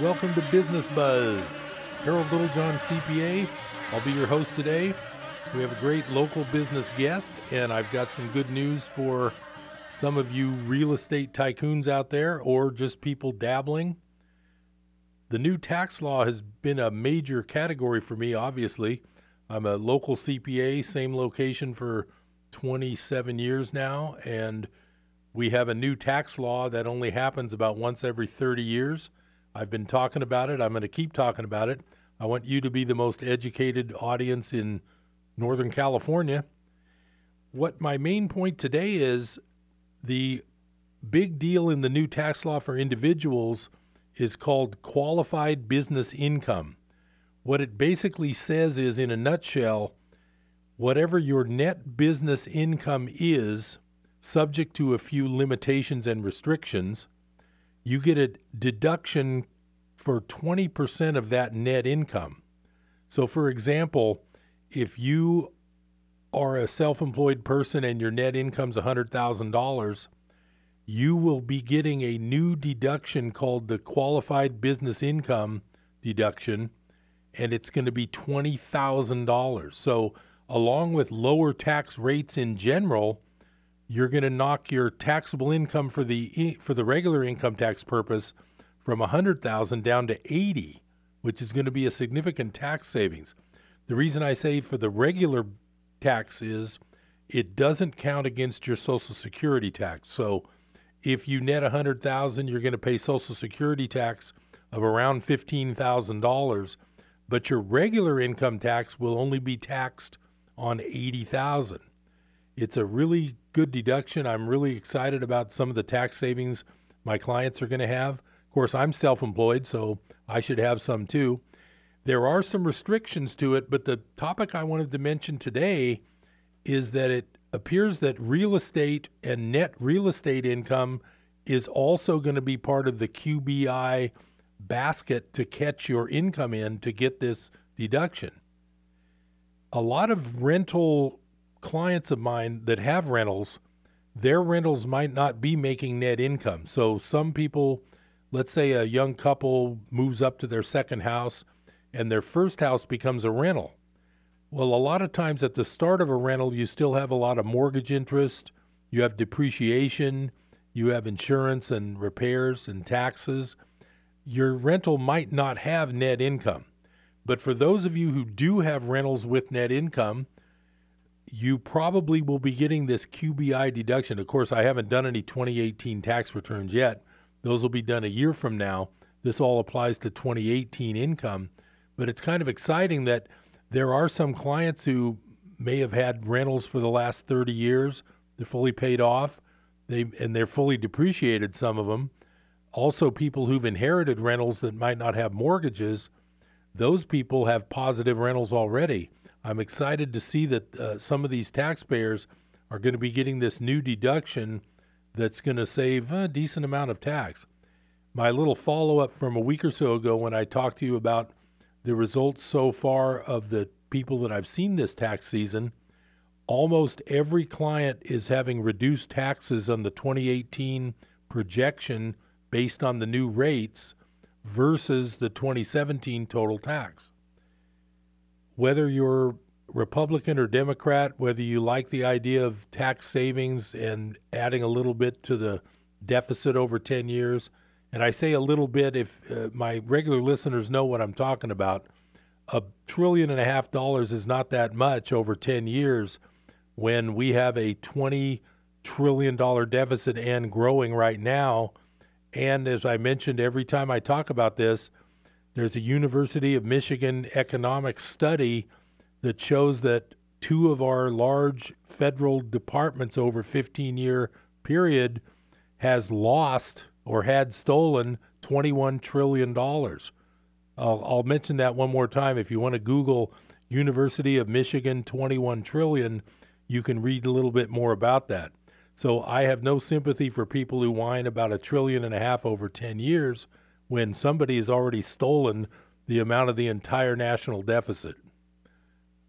Welcome to Business Buzz. Harold Littlejohn, CPA. I'll be your host today. We have a great local business guest, and I've got some good news for some of you real estate tycoons out there or just people dabbling. The new tax law has been a major category for me, obviously. I'm a local CPA, same location for 27 years now, and we have a new tax law that only happens about once every 30 years. I've been talking about it. I'm going to keep talking about it. I want you to be the most educated audience in Northern California. What my main point today is the big deal in the new tax law for individuals is called qualified business income. What it basically says is, in a nutshell, whatever your net business income is, subject to a few limitations and restrictions, you get a deduction for 20% of that net income. So, for example, if you are a self employed person and your net income's $100,000, you will be getting a new deduction called the qualified business income deduction, and it's going to be $20,000. So, along with lower tax rates in general, you're going to knock your taxable income for the for the regular income tax purpose from 100,000 down to 80, which is going to be a significant tax savings. The reason I say for the regular tax is it doesn't count against your social security tax. So if you net 100,000, you're going to pay social security tax of around $15,000, but your regular income tax will only be taxed on 80,000. It's a really good deduction. I'm really excited about some of the tax savings my clients are going to have. Course, I'm self-employed, so I should have some too. There are some restrictions to it, but the topic I wanted to mention today is that it appears that real estate and net real estate income is also going to be part of the QBI basket to catch your income in to get this deduction. A lot of rental clients of mine that have rentals, their rentals might not be making net income. So some people, let's say a young couple moves up to their second house and their first house becomes a rental. Well, a lot of times at the start of a rental, you still have a lot of mortgage interest, you have depreciation, you have insurance and repairs and taxes. Your rental might not have net income. But for those of you who do have rentals with net income, you probably will be getting this QBI deduction. Of course, I haven't done any 2018 tax returns yet. Those will be done a year from now. This all applies to 2018 income. But it's kind of exciting that there are some clients who may have had rentals for the last 30 years. They're fully paid off. They and they're fully depreciated some of them. Also people who've inherited rentals that might not have mortgages, those people have positive rentals already. I'm excited to see that uh, some of these taxpayers are going to be getting this new deduction that's going to save a decent amount of tax. My little follow up from a week or so ago when I talked to you about the results so far of the people that I've seen this tax season, almost every client is having reduced taxes on the 2018 projection based on the new rates versus the 2017 total tax. Whether you're Republican or Democrat, whether you like the idea of tax savings and adding a little bit to the deficit over 10 years, and I say a little bit if uh, my regular listeners know what I'm talking about. A trillion and a half dollars is not that much over 10 years when we have a 20 trillion dollar deficit and growing right now. And as I mentioned every time I talk about this, there's a University of Michigan economic study that shows that two of our large federal departments over 15 year period has lost or had stolen $21 trillion. I'll, I'll mention that one more time. If you want to Google University of Michigan 21 trillion, you can read a little bit more about that. So I have no sympathy for people who whine about a trillion and a half over 10 years when somebody has already stolen the amount of the entire national deficit.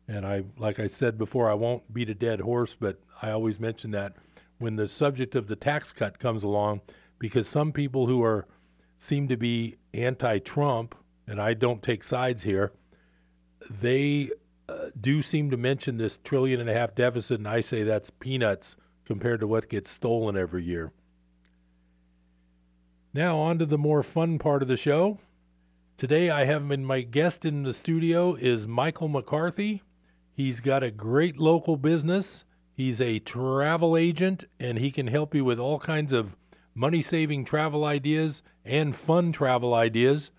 And I, like I said before, I won't beat a dead horse, but I always mention that when the subject of the tax cut comes along, because some people who are seem to be anti-Trump, and I don't take sides here. They uh, do seem to mention this trillion and a half deficit, and I say that's peanuts compared to what gets stolen every year. Now, on to the more fun part of the show. Today, I have in my guest in the studio is Michael McCarthy. He's got a great local business. He's a travel agent, and he can help you with all kinds of money-saving travel ideas and fun travel ideas.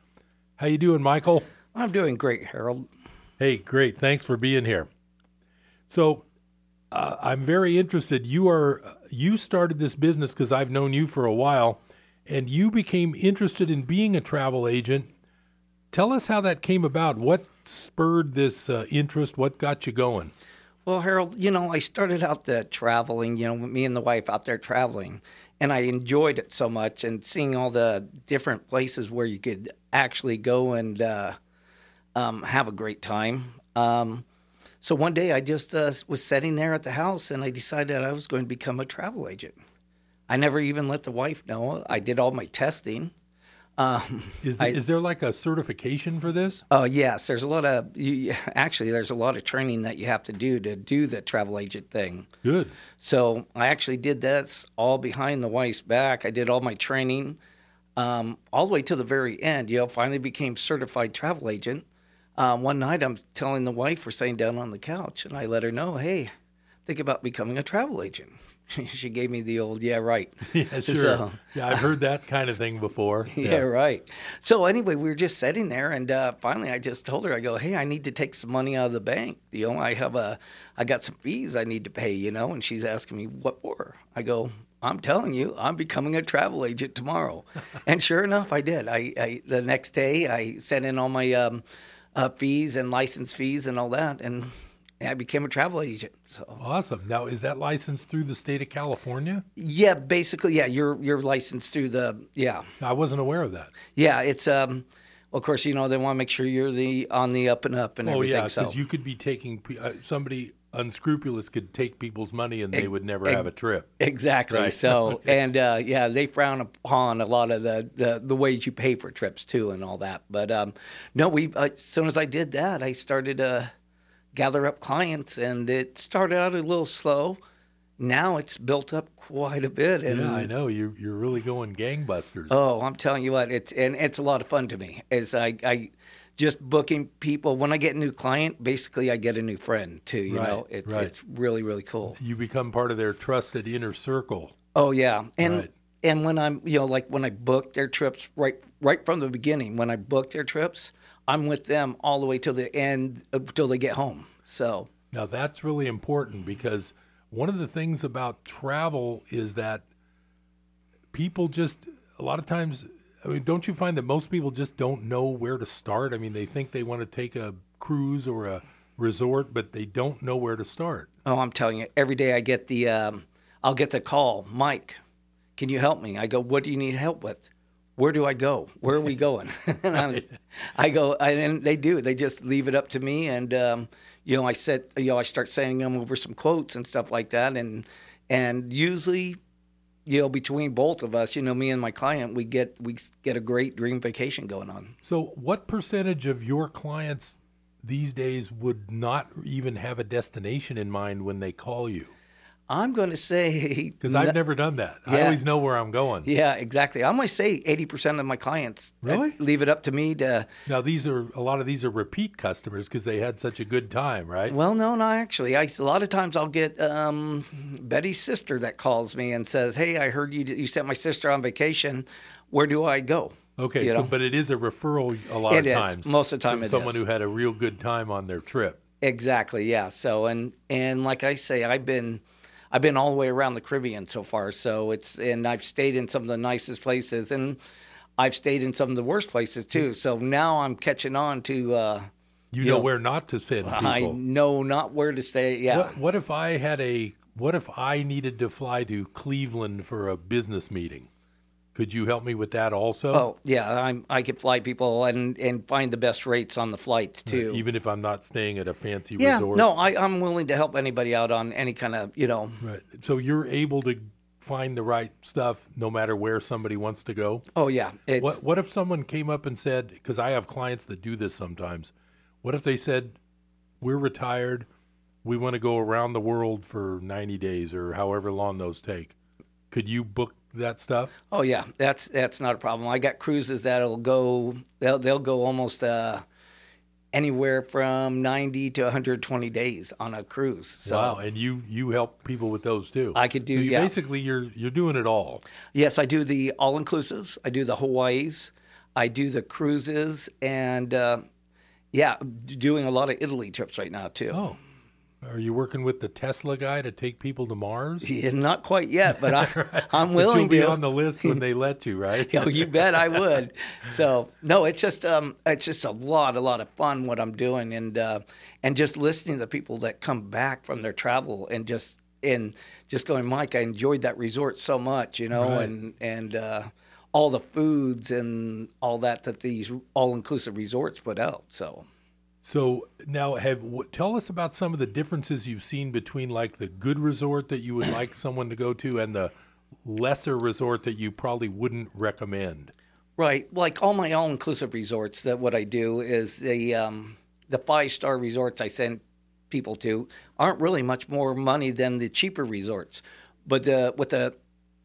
How you doing, Michael? I'm doing great, Harold. Hey, great. Thanks for being here. So, uh, I'm very interested. You are you started this business because I've known you for a while, and you became interested in being a travel agent. Tell us how that came about. What spurred this uh, interest? What got you going? Well, Harold, you know, I started out the traveling. You know, me and the wife out there traveling, and I enjoyed it so much, and seeing all the different places where you could actually go and uh, um, have a great time. Um, so one day I just uh, was sitting there at the house and I decided I was going to become a travel agent. I never even let the wife know. I did all my testing. Um, is, the, I, is there like a certification for this? Oh yes, there's a lot of you, actually there's a lot of training that you have to do to do the travel agent thing. Good. So I actually did this all behind the wife's back. I did all my training um, all the way to the very end. You know, finally became certified travel agent. Um, one night I'm telling the wife we're sitting down on the couch, and I let her know, hey, think about becoming a travel agent. she gave me the old, yeah, right. yeah, sure. So, yeah, I've heard that kind of thing before. Yeah. yeah right. So anyway, we were just sitting there, and uh, finally, I just told her, I go, hey, I need to take some money out of the bank. You know, I have a, I got some fees I need to pay. You know, and she's asking me what for. I go, I'm telling you, I'm becoming a travel agent tomorrow. and sure enough, I did. I, I the next day I sent in all my um, uh, fees and license fees and all that, and I became a travel agent. So awesome! Now, is that licensed through the state of California? Yeah, basically, yeah. You're you're licensed through the yeah. I wasn't aware of that. Yeah, it's um. Well, of course, you know they want to make sure you're the on the up and up and oh, everything. Oh yeah, because so. you could be taking uh, somebody unscrupulous could take people's money and they would never have a trip. Exactly. Right. So and uh, yeah, they frown upon a lot of the, the, the ways you pay for trips too and all that. But um, no, we uh, as soon as I did that, I started to gather up clients, and it started out a little slow. Now it's built up quite a bit. And, yeah, I know you're you're really going gangbusters. Oh, I'm telling you what, it's and it's a lot of fun to me. As I, I just booking people. When I get a new client, basically I get a new friend too. You right, know, it's right. it's really really cool. You become part of their trusted inner circle. Oh yeah, and right. and when I'm you know like when I book their trips right right from the beginning, when I book their trips, I'm with them all the way till the end until they get home. So now that's really important because one of the things about travel is that people just a lot of times I mean, don't you find that most people just don't know where to start? I mean, they think they want to take a cruise or a resort, but they don't know where to start. Oh, I'm telling you, every day I get the, um, I'll get the call, Mike, can you help me? I go, what do you need help with? Where do I go? Where are we going? and i go, and they do. They just leave it up to me, and um, you know, I said, you know, I start sending them over some quotes and stuff like that, and and usually you know, between both of us, you know, me and my client, we get we get a great dream vacation going on. So, what percentage of your clients these days would not even have a destination in mind when they call you? I'm going to say because I've never done that. Yeah, I always know where I'm going. Yeah, exactly. I'm going to say 80% of my clients really leave it up to me to. Now these are a lot of these are repeat customers because they had such a good time, right? Well, no, not actually. I a lot of times I'll get um, Betty's sister that calls me and says, "Hey, I heard you you sent my sister on vacation. Where do I go?" Okay, you so know? but it is a referral a lot it of times. Most of the time, it is. someone is. who had a real good time on their trip. Exactly. Yeah. So and and like I say, I've been I've been all the way around the Caribbean so far. So it's and I've stayed in some of the nicest places, and I've stayed in some of the worst places too. So now I'm catching on to. Uh, you, you know, know, where not to send people. I know not where to stay. Yeah. What, what if I had a? What if I needed to fly to Cleveland for a business meeting? Could you help me with that also? Oh yeah, I'm, I could fly people and, and find the best rates on the flights too. even if I'm not staying at a fancy yeah, resort. no, I, I'm willing to help anybody out on any kind of you know. Right. So you're able to find the right stuff no matter where somebody wants to go? Oh yeah. It's, What what if someone came up and said, because I have clients that do this sometimes. What if they said, "We're retired, we want to go around the world for 90 days or however long those take." Could you book that stuff? Oh yeah, that's that's not a problem. I got cruises that'll go they'll they'll go almost uh, anywhere from 90 to 120 days on a cruise. So wow, and you you help people with those too. I could do- So you yeah. basically you're you're doing it all. yes, I do the all inclusives. I do the Hawaii's. I do the cruises and uh, yeah, doing a lot of Italy trips right now too. Oh. Are you working with the Tesla guy to take people to Mars? Yeah, not quite yet, but I, I'm But willing you'll be to. on the list when they let you, right? Oh, you bet I would. So no, it's just um, it's just a lot, a lot of fun what I'm doing, and uh, and just listening to the people that come back from their travel and just and just going, Mike, I enjoyed that resort so much, you know, Right. and and uh, all the foods and all that that these all inclusive resorts put out. So So now, have w- tell us about some of the differences you've seen between like the good resort that you would like someone to go to and the lesser resort that you probably wouldn't recommend. Right, like all my all-inclusive resorts. That what I do is the um, the five-star resorts I send people to aren't really much more money than the cheaper resorts. But the with the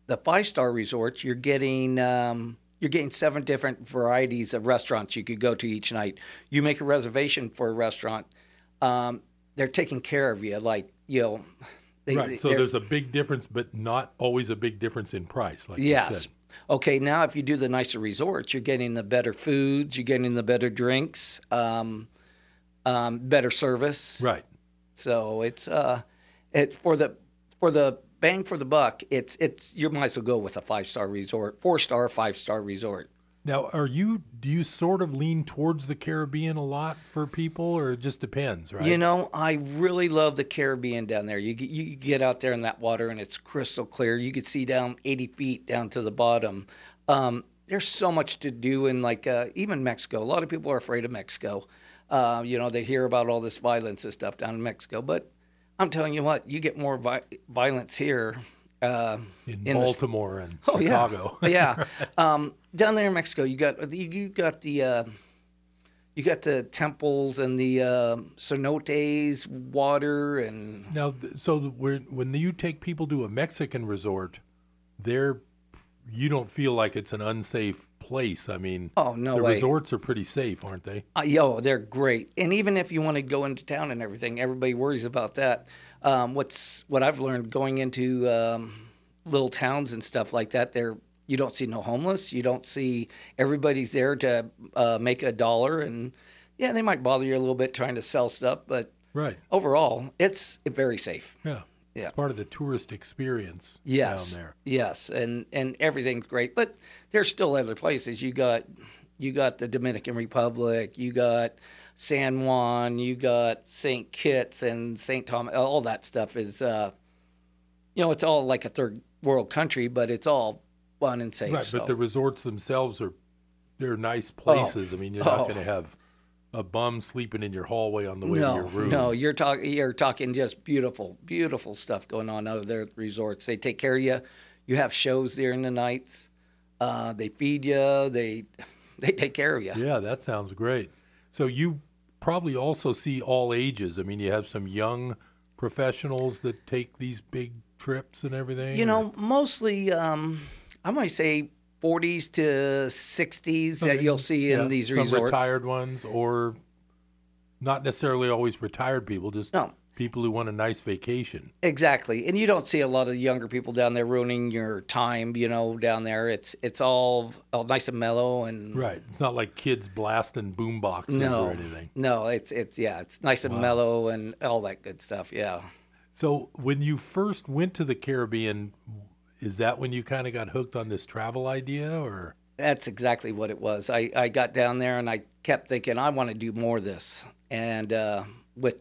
the five-star resorts, you're getting um, you're getting seven different varieties of restaurants you could go to each night. You make a reservation for a restaurant, um, they're taking care of you. Like you know, they, Right. So there's a big difference, but not always a big difference in price. Like you Yes. Okay, now if you do the nicer resorts, you're getting the better foods, you're getting the better drinks, um, um, better service. Right. So it's uh, it for the for the bang for the buck. It's it's you might as well go with a five star resort, four star, five star resort. Now, are you do you sort of lean towards the Caribbean a lot for people, or it just depends, right? You know, I really love the Caribbean down there. You get- you get out there in that water and it's crystal clear. You could see down 80 feet down to the bottom. Um, there's so much to do in like uh, even Mexico. A lot of people are afraid of Mexico. Uh, you know, they hear about all this violence and stuff down in Mexico, but I'm telling you what, you get more vi- violence here. Uh, in, in the- Baltimore and Oh Chicago. yeah, yeah. Um, down there in Mexico, you got you, you got the uh, you got the temples and the uh, cenotes, water, and Now, so when when you take people to a Mexican resort, they're you don't feel like it's an unsafe place. I mean, oh no the way. resorts are pretty safe, aren't they? Uh, yo, they're great. And even if you want to go into town and everything, everybody worries about that. Um, what's what I've learned going into um, little towns and stuff like that, there you don't see no homeless. You don't see everybody's there to uh, make a dollar, and yeah, they might bother you a little bit trying to sell stuff, but Right. overall, it's very safe. Yeah. Yeah. It's part of the tourist experience Yes, down there. yes, and and everything's great, but there's still other places. You got you got the Dominican Republic, you got San Juan, you got Saint Kitts and Saint Thomas. All that stuff is, uh, you know, it's all like a third world country, but it's all fun and safe. Right, so. but the resorts themselves are they're nice places. I mean, you're not Oh. going to have a bum sleeping in your hallway on the way to your room. no, you're talking you're talking just beautiful, beautiful stuff going on out of their resorts. They take care of you. You have shows there in the nights. Uh, they feed you. They they take care of you. Yeah, that sounds great. So you probably also see all ages. I mean, you have some young professionals that take these big trips and everything. You or- know, mostly um, I might say 40s to 60s that you'll see in yeah, these some resorts. retired ones, or not necessarily always retired people, just No, people who want a nice vacation. exactly. And you don't see a lot of younger people down there ruining your time. You know, down there it's it's all, all nice and mellow and Right. It's not like kids blasting boom boxes no, or anything. no. It's it's yeah, it's nice and mellow and all that good stuff. Yeah. So when you first went to the Caribbean, is that when you kind of got hooked on this travel idea, or That's exactly what it was. I, I got down there and I kept thinking, I want to do more of this. And uh, with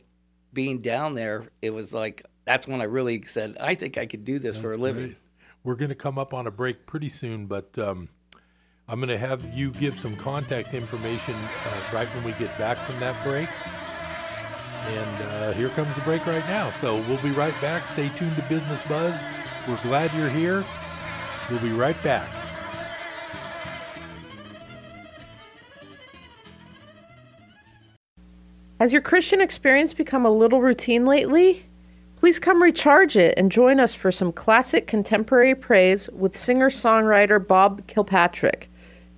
being down there, it was like, that's when I really said, I think I could do this for a living. Great. We're going to come up on a break pretty soon, but um, I'm going to have you give some contact information uh, right when we get back from that break. And uh, here comes the break right now. So we'll be right back. Stay tuned to Business Buzz We're glad you're here. We'll be right back. Has your Christian experience become a little routine lately? Please come recharge it and join us for some classic contemporary praise with singer songwriter Bob Kilpatrick.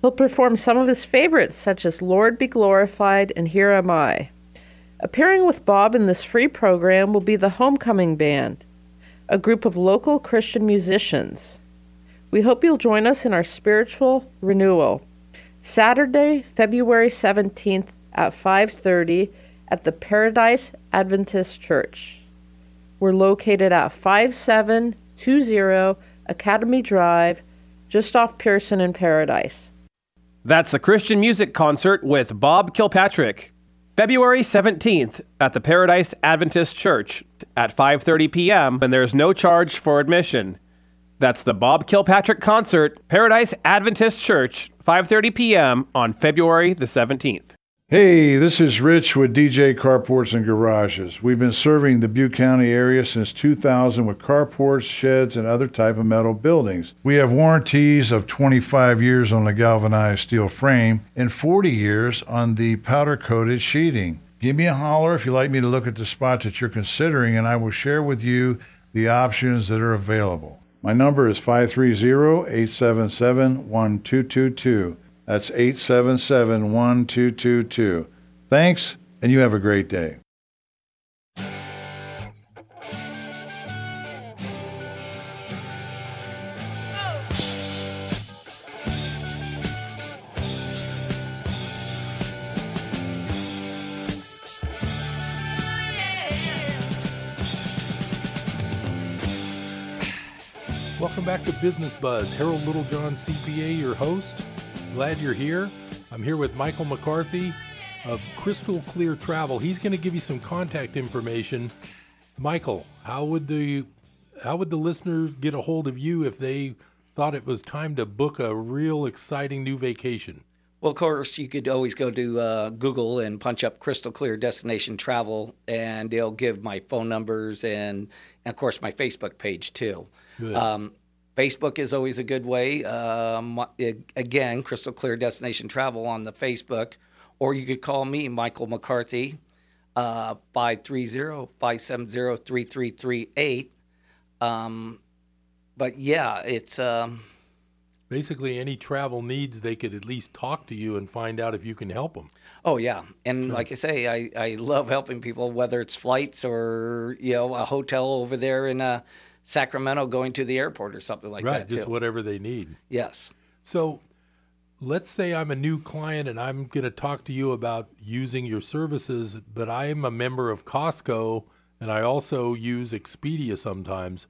He'll perform some of his favorites, such as Lord Be Glorified and Here Am I. Appearing with Bob in this free program will be the Homecoming Band, a group of local Christian musicians. We hope you'll join us in our spiritual renewal. Saturday, February 17th at 5:30 at the Paradise Adventist Church. We're located at 5720 Academy Drive, just off Pearson and Paradise. That's the Christian music concert with Bob Kilpatrick. February 17th at the Paradise Adventist Church at 5:30 p.m. and there's no charge for admission. That's the Bob Kilpatrick concert, Paradise Adventist Church, 5:30 p.m. on February the 17th. Hey, this is Rich with DJ Carports and Garages. We've been serving the Butte County area since 2000 with carports, sheds, and other type of metal buildings. We have warranties of 25 years on the galvanized steel frame and 40 years on the powder-coated sheeting. Give me a holler if you'd like me to look at the spots that you're considering, and I will share with you the options that are available. My number is 530 877 1222. That's 877 1222. Thanks, and you have a great day. Welcome back to Business Buzz. Harold Littlejohn, CPA, your host. Glad you're here. I'm here with Michael McCarthy of Crystal Clear Travel. He's going to give you some contact information. Michael, how would the how would the listeners get a hold of you if they thought it was time to book a real exciting new vacation? Well, of course, you could always go to uh, Google and punch up Crystal Clear Destination Travel, and they'll give my phone numbers and, and of course, my Facebook page too. Um, Facebook is always a good way. Um, again, Crystal Clear Destination Travel on the Facebook, or you could call me, Michael McCarthy, uh, 530 570 3338. Um, but yeah, it's. Um, Basically, any travel needs, they could at least talk to you and find out if you can help them. Oh yeah, and sure. like I say, I, I love helping people, whether it's flights or you know a hotel over there in uh, Sacramento going to the airport or something like right, that. just whatever they need. Yes. So, let's say I'm a new client and I'm going to talk to you about using your services, but I am a member of Costco and I also use Expedia sometimes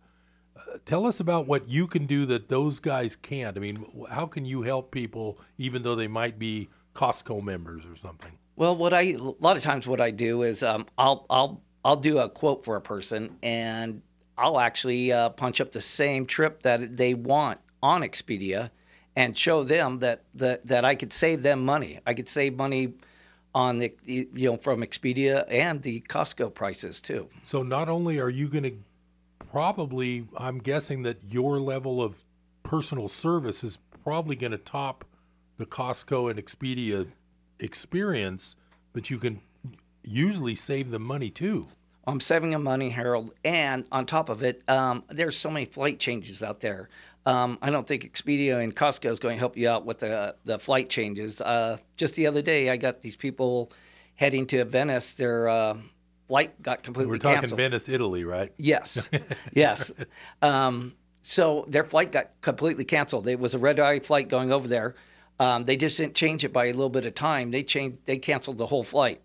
tell us about what you can do that those guys can't. I mean, how can you help people even though they might be Costco members or something? Well, what I a lot of times what I do is um, I'll I'll I'll do a quote for a person and I'll actually uh, punch up the same trip that they want on Expedia and show them that that that I could save them money. I could save money on the you know from Expedia and the Costco prices too. So not only are you going to probably, I'm guessing that your level of personal service is probably going to top the Costco and Expedia experience, but you can usually save them money too. I'm saving them money, Harold, and on top of it, um, there's so many flight changes out there. Um, I don't think Expedia and Costco is going to help you out with the the flight changes. Uh, just the other day, I got these people heading to Venice. They're uh, flight got completely We're talking canceled. Venice, Italy, right? Yes, yes. Um, so their flight got completely canceled. It was a red eye flight going over there. Um, they just didn't change it by a little bit of time. They changed. They canceled the whole flight.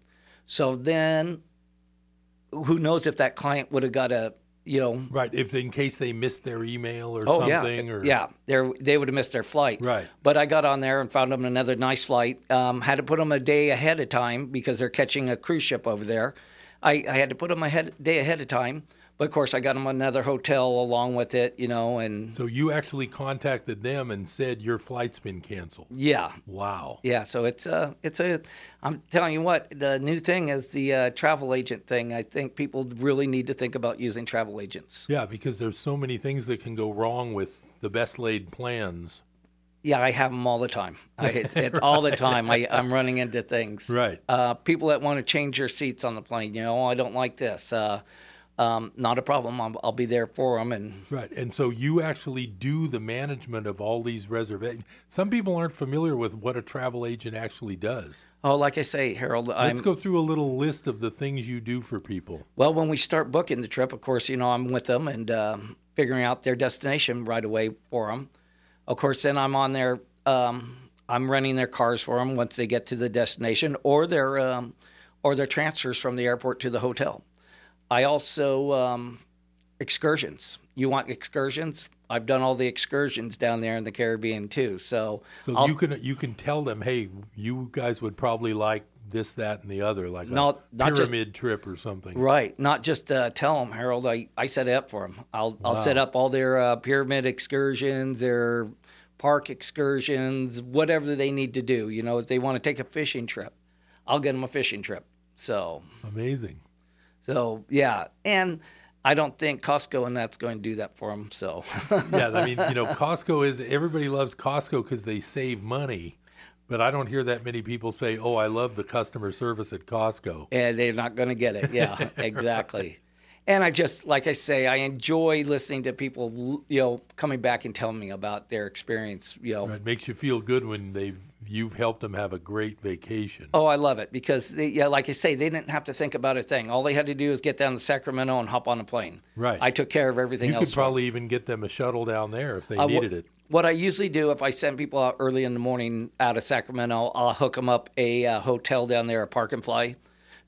So then, who knows if that client would have got a you know right if in case they missed their email or oh, something yeah, or yeah they they would have missed their flight. Right. But i got on there and found them another nice flight. Um, had to put them a day ahead of time because they're catching a cruise ship over there. I, I had to put them a day ahead of time, But of course, I got them another hotel along with it, you know, and So you actually contacted them and said your flight's been canceled. yeah, Wow. yeah. So it's a, it's a. I'm telling you what, the new thing is the uh, travel agent thing. I think people really need to think about using travel agents. Yeah, because there's so many things that can go wrong with the best laid plans. Yeah, I have them all the time. I, it's, it's all the time. I, I'm running into things. Right. Uh, people that want to change their seats on the plane. You know, oh, I don't like this. Uh, um, not a problem. I'll, I'll be there for them. And Right. And so you actually do the management of all these reservations. Some people aren't familiar with what a travel agent actually does. oh, like I say, Harold, I'm Let's go through a little list of the things you do for people. Well, when we start booking the trip, of course, you know, I'm with them and um, figuring out their destination right away for them. Of course, then I'm on their, um, I'm renting their cars for them once they get to the destination, or their, um, or their transfers from the airport to the hotel. I also um, excursions. You want excursions? I've done all the excursions down there in the Caribbean too. So, So I'll- you can you can tell them, hey, you guys would probably like this, that, and the other, like Not- a not just- pyramid trip or something. Right. Not just uh, tell them, Harold. I, I set it up for them. I'll I'll set up all their uh, pyramid excursions, their park excursions, whatever they need to do. You know, if they want to take a fishing trip, I'll get them a fishing trip. So Amazing. So yeah, and I don't think Costco and that's going to do that for them. So yeah, I mean, you know, Costco is everybody loves Costco because they save money, but I don't hear that many people say, "Oh, I love the customer service at Costco." and they're not going to get it. Yeah, exactly. And I just, like I say, I enjoy listening to people, you know, coming back and telling me about their experience. You know, It makes you feel good when they you've helped them have a great vacation. Oh, I love it because, they, yeah, like I say, they didn't have to think about a thing. All they had to do was get down to Sacramento and hop on a plane. Right. I took care of everything you else. You could probably even get them a shuttle down there if they Uh, needed it. What I usually do if I send people out early in the morning out of Sacramento, I'll hook them up a uh, hotel down there, a park and fly.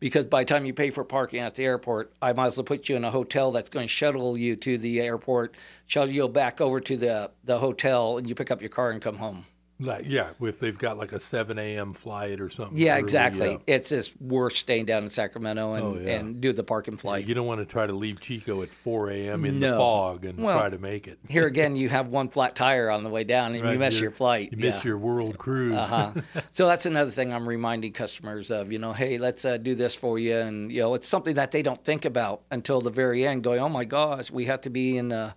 Because by the time you pay for parking at the airport, I might as well put you in a hotel that's going to shuttle you to the airport, shuttle you back over to the, the hotel, and you pick up your car and come home. Like, yeah, if they've got like a seven a.m. flight or something. Yeah, early, exactly. yeah. It's just worth staying down in Sacramento and, Oh, yeah. and do the park and fly. You don't want to try to leave Chico at 4 a.m. in the fog and Well, try to make it. Here again, you have one flat tire on the way down, and Right, you miss your flight. You miss yeah. your world cruise. uh-huh. so that's another thing I'm reminding customers of. You know, hey, let's uh, do this for you, and you know, it's something that they don't think about until the very end. Going, oh my gosh, we have to be in uh,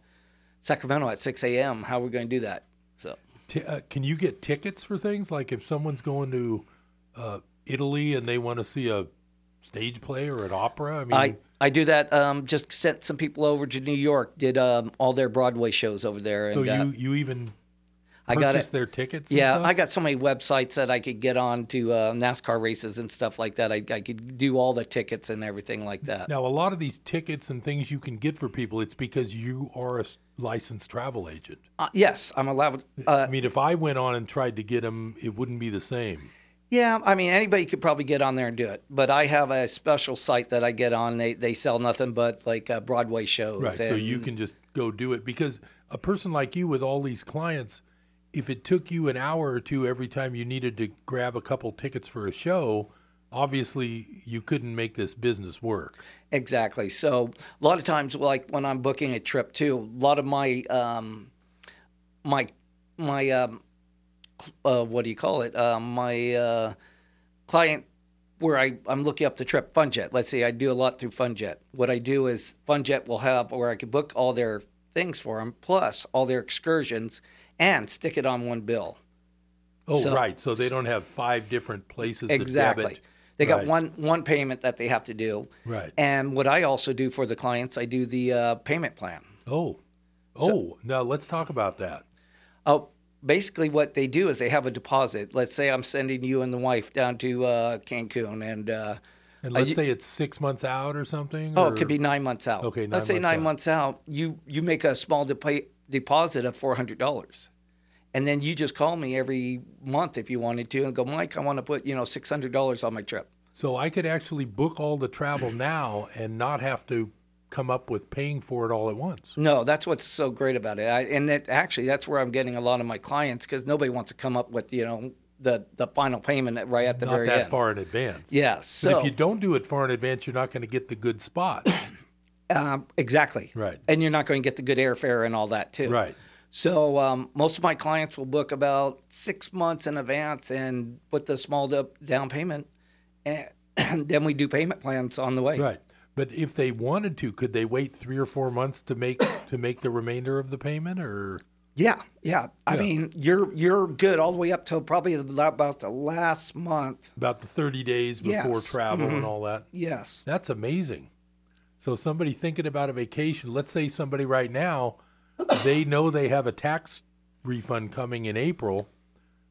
Sacramento at 6 a.m. How are we going to do that? So T- uh, can you get tickets for things like if someone's going to uh, Italy and they want to see a stage play or an opera? I mean, I. I do that. Um, just sent some people over to New York. Did um, all their Broadway shows over there, so and uh, you you even I got it. their tickets? and Yeah? I got so many websites that I could get on to uh, NASCAR races and stuff like that. I, I could do all the tickets and everything like that. Now, a lot of these tickets and things you can get for people, it's because you are a licensed travel agent. Uh, yes, I'm allowed. Uh, I mean, if I went on and tried to get them, it wouldn't be the same. yeah, I mean anybody could probably get on there and do it. But I have a special site that I get on. They they sell nothing but like uh, Broadway shows. Right. So you can just go do it because a person like you with all these clients, if it took you an hour or two every time you needed to grab a couple tickets for a show, obviously you couldn't make this business work. Exactly. So a lot of times, like when I'm booking a trip too, a lot of my um, my my um, uh, what do you call it? Uh, my uh, client where I, I'm looking up the trip FunJet. Let's say I do a lot through FunJet. What I do is FunJet will have where I can book all their things for them, plus all their excursions, and stick it on one bill. Oh, So- right. So they don't have five different places to Exactly. They got Right. one one payment that they have to do. Right. And what I also do for the clients, I do the uh, payment plan. Oh. Oh, now let's talk about that. Oh, basically, what they do is they have a deposit. Let's say I'm sending you and the wife down to uh, Cancun, and uh, And let's say it's six months out or something. oh, or- it could be nine months out. Okay, nine Let's say nine out. months out. You you make a small depo- deposit of four hundred dollars, and then you just call me every month if you wanted to, and go, Mike, I want to put you know six hundred dollars on my trip. So I could actually book all the travel now and not have to come up with paying for it all at once. No, that's what's so great about it. I, and that actually, that's where I'm getting a lot of my clients because nobody wants to come up with you know the the final payment right at the not very that end. far in advance. Yeah. But So if you don't do it far in advance, you're not going to get the good spots. Um, exactly. Right. And you're not going to get the good airfare and all that too. Right. So um, most of my clients will book about six months in advance and put the small down payment, and then we do payment plans on the way. Right. But if they wanted to, could they wait three or four months to make to make the remainder of the payment, or Yeah, yeah. I Yeah. mean, you're you're good all the way up till probably about the last month. about the thirty days before Yes. Mm-hmm. travel and all that? Yes. That's amazing. So somebody thinking about a vacation, let's say somebody right now, they know they have a tax refund coming in April,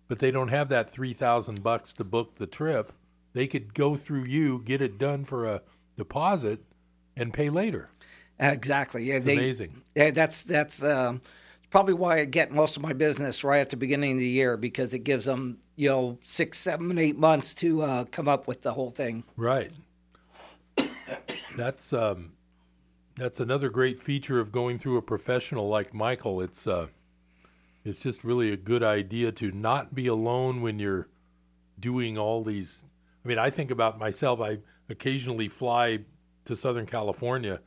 but they don't have that three thousand bucks to book the trip. They could go through you, get it done for a deposit, and pay later. Exactly. Yeah, they, amazing. Yeah, that's that's um, probably why I get most of my business right at the beginning of the year because it gives them you know six, seven, eight months to uh, come up with the whole thing. Right. That's um, that's another great feature of going through a professional like Michael. It's uh, it's just really a good idea to not be alone when you're doing all these. I mean, I think about myself. I occasionally fly to Southern California,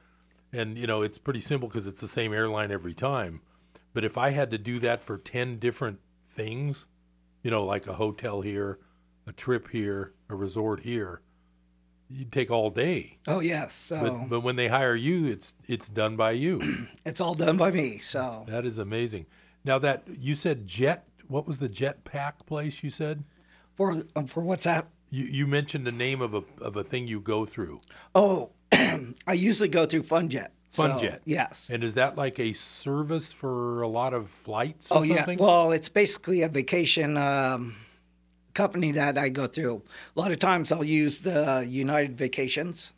and you know it's pretty simple because it's the same airline every time. But if I had to do that for ten different things, you know, like a hotel here, a trip here, a resort here, you'd take all day. Oh yes, so But but when they hire you, it's it's done by you. it's all done by me. So that is amazing. Now that you said jet, what was the jet pack place you said? for um, for what's that? You you mentioned the name of a of a thing you go through. Oh, I usually go through FunJet. So, FunJet. yes. And is that like a service for a lot of flights or Oh yeah. Well, it's basically a vacation um, company that I go through. A lot of times I'll use the United Vacations,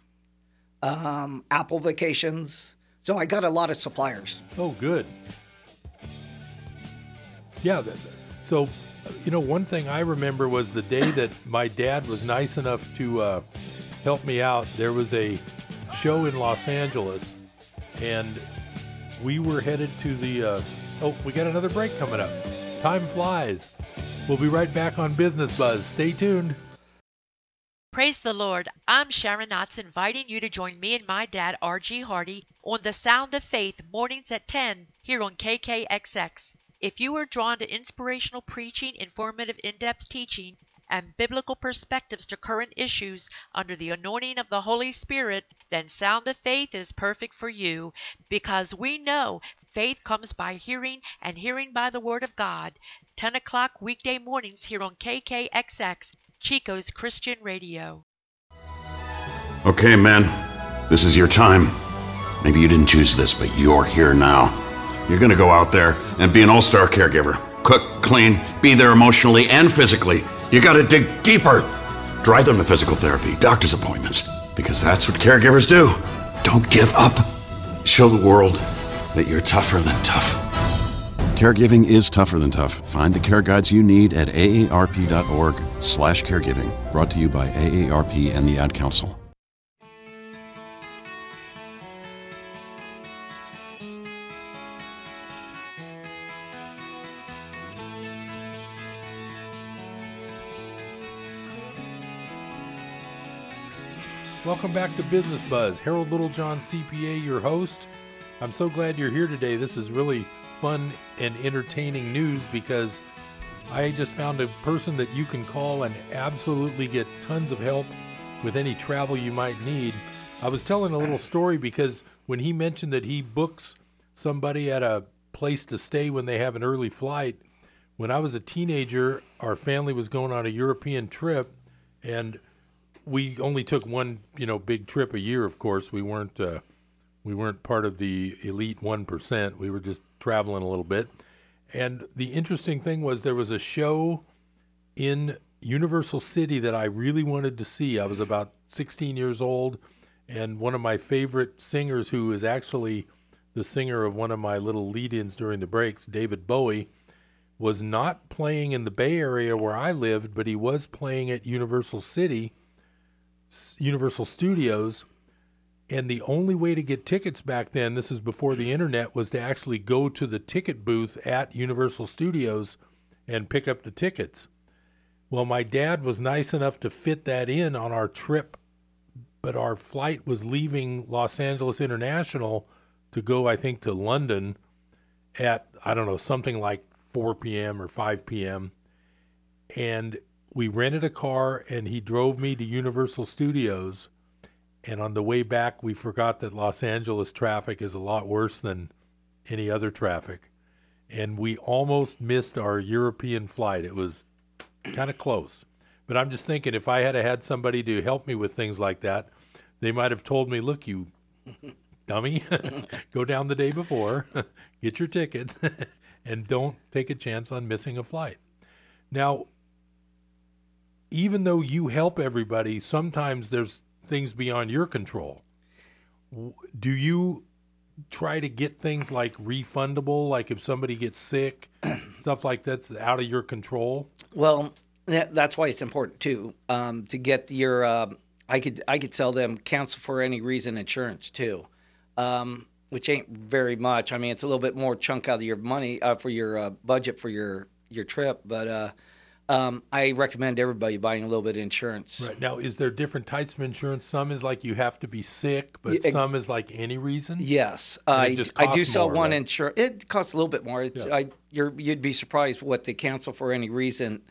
um, Apple Vacations. So I got a lot of suppliers. Oh, good. Yeah. So, you know, one thing I remember was the day that my dad was nice enough to uh, help me out. There was a show in Los Angeles, and we were headed to the. Uh, oh, we got another break coming up. Time flies. We'll be right back on Business Buzz. Stay tuned. Praise the Lord. I'm Sharon Knotts inviting you to join me and my dad, R.G. Hardy, on The Sound of Faith mornings at 10 here on KKXX. If you are drawn to inspirational preaching, informative in depth teaching, and biblical perspectives to current issues under the anointing of the Holy Spirit, then Sound of Faith is perfect for you because we know faith comes by hearing and hearing by the Word of God. 10 o'clock weekday mornings here on KKXX, Chico's Christian Radio. Okay, man, this is your time. Maybe you didn't choose this, but you're here now. You're gonna go out there and be an all star caregiver. Cook, clean, be there emotionally and physically. You gotta dig deeper. Drive them to physical therapy, doctor's appointments, because that's what caregivers do. Don't give up. Show the world that you're tougher than tough. Caregiving is tougher than tough. Find the care guides you need at aarp.org/slash caregiving. Brought to you by AARP and the Ad Council. Welcome back to Business Buzz. Harold Littlejohn, CPA, your host. I'm so glad you're here today. This is really fun and entertaining news because I just found a person that you can call and absolutely get tons of help with any travel you might need. I was telling a little story because when he mentioned that he books somebody at a place to stay when they have an early flight, when I was a teenager, our family was going on a European trip and we only took one, you know, big trip a year. Of course, we weren't uh, we weren't part of the elite one percent. We were just traveling a little bit. And the interesting thing was there was a show in Universal City that I really wanted to see. I was about 16 years old, and one of my favorite singers, who is actually the singer of one of my little lead-ins during the breaks, David Bowie, was not playing in the Bay Area where I lived, but he was playing at Universal City Universal Studios, and the only way to get tickets back then, this is before the internet, was to actually go to the ticket booth at Universal Studios and pick up the tickets. Well, my dad was nice enough to fit that in on our trip but our flight was leaving Los Angeles International to go, I think, to London at I don't know something like 4 p.m. or 5 p.m. And we rented a car, and he drove me to Universal Studios. And on the way back, we forgot that Los Angeles traffic is a lot worse than any other traffic. And we almost missed our European flight. It was kind of close. But I'm just thinking if I had had somebody to help me with things like that, they might have told me, look, you dummy, go down the day before, get your tickets, and don't take a chance on missing a flight. Now, even though you help everybody, sometimes there's things beyond your control. Do you try to get things like refundable, like if somebody gets sick, stuff like that's out of your control? Well, that's why it's important too um, to get your. Um, I could I could sell them cancel for any reason insurance too, um, which ain't very much. I mean, it's a little bit more chunk out of your money uh, for your uh, budget for your your trip, but uh, um, I recommend everybody buying a little bit of insurance. Right now, is there different types of insurance? Some is like you have to be sick, but some is like any reason. Yes, I, I do sell more, one right? insurance. It costs a little bit more. Yeah. I, you would be surprised what they cancel for any reason.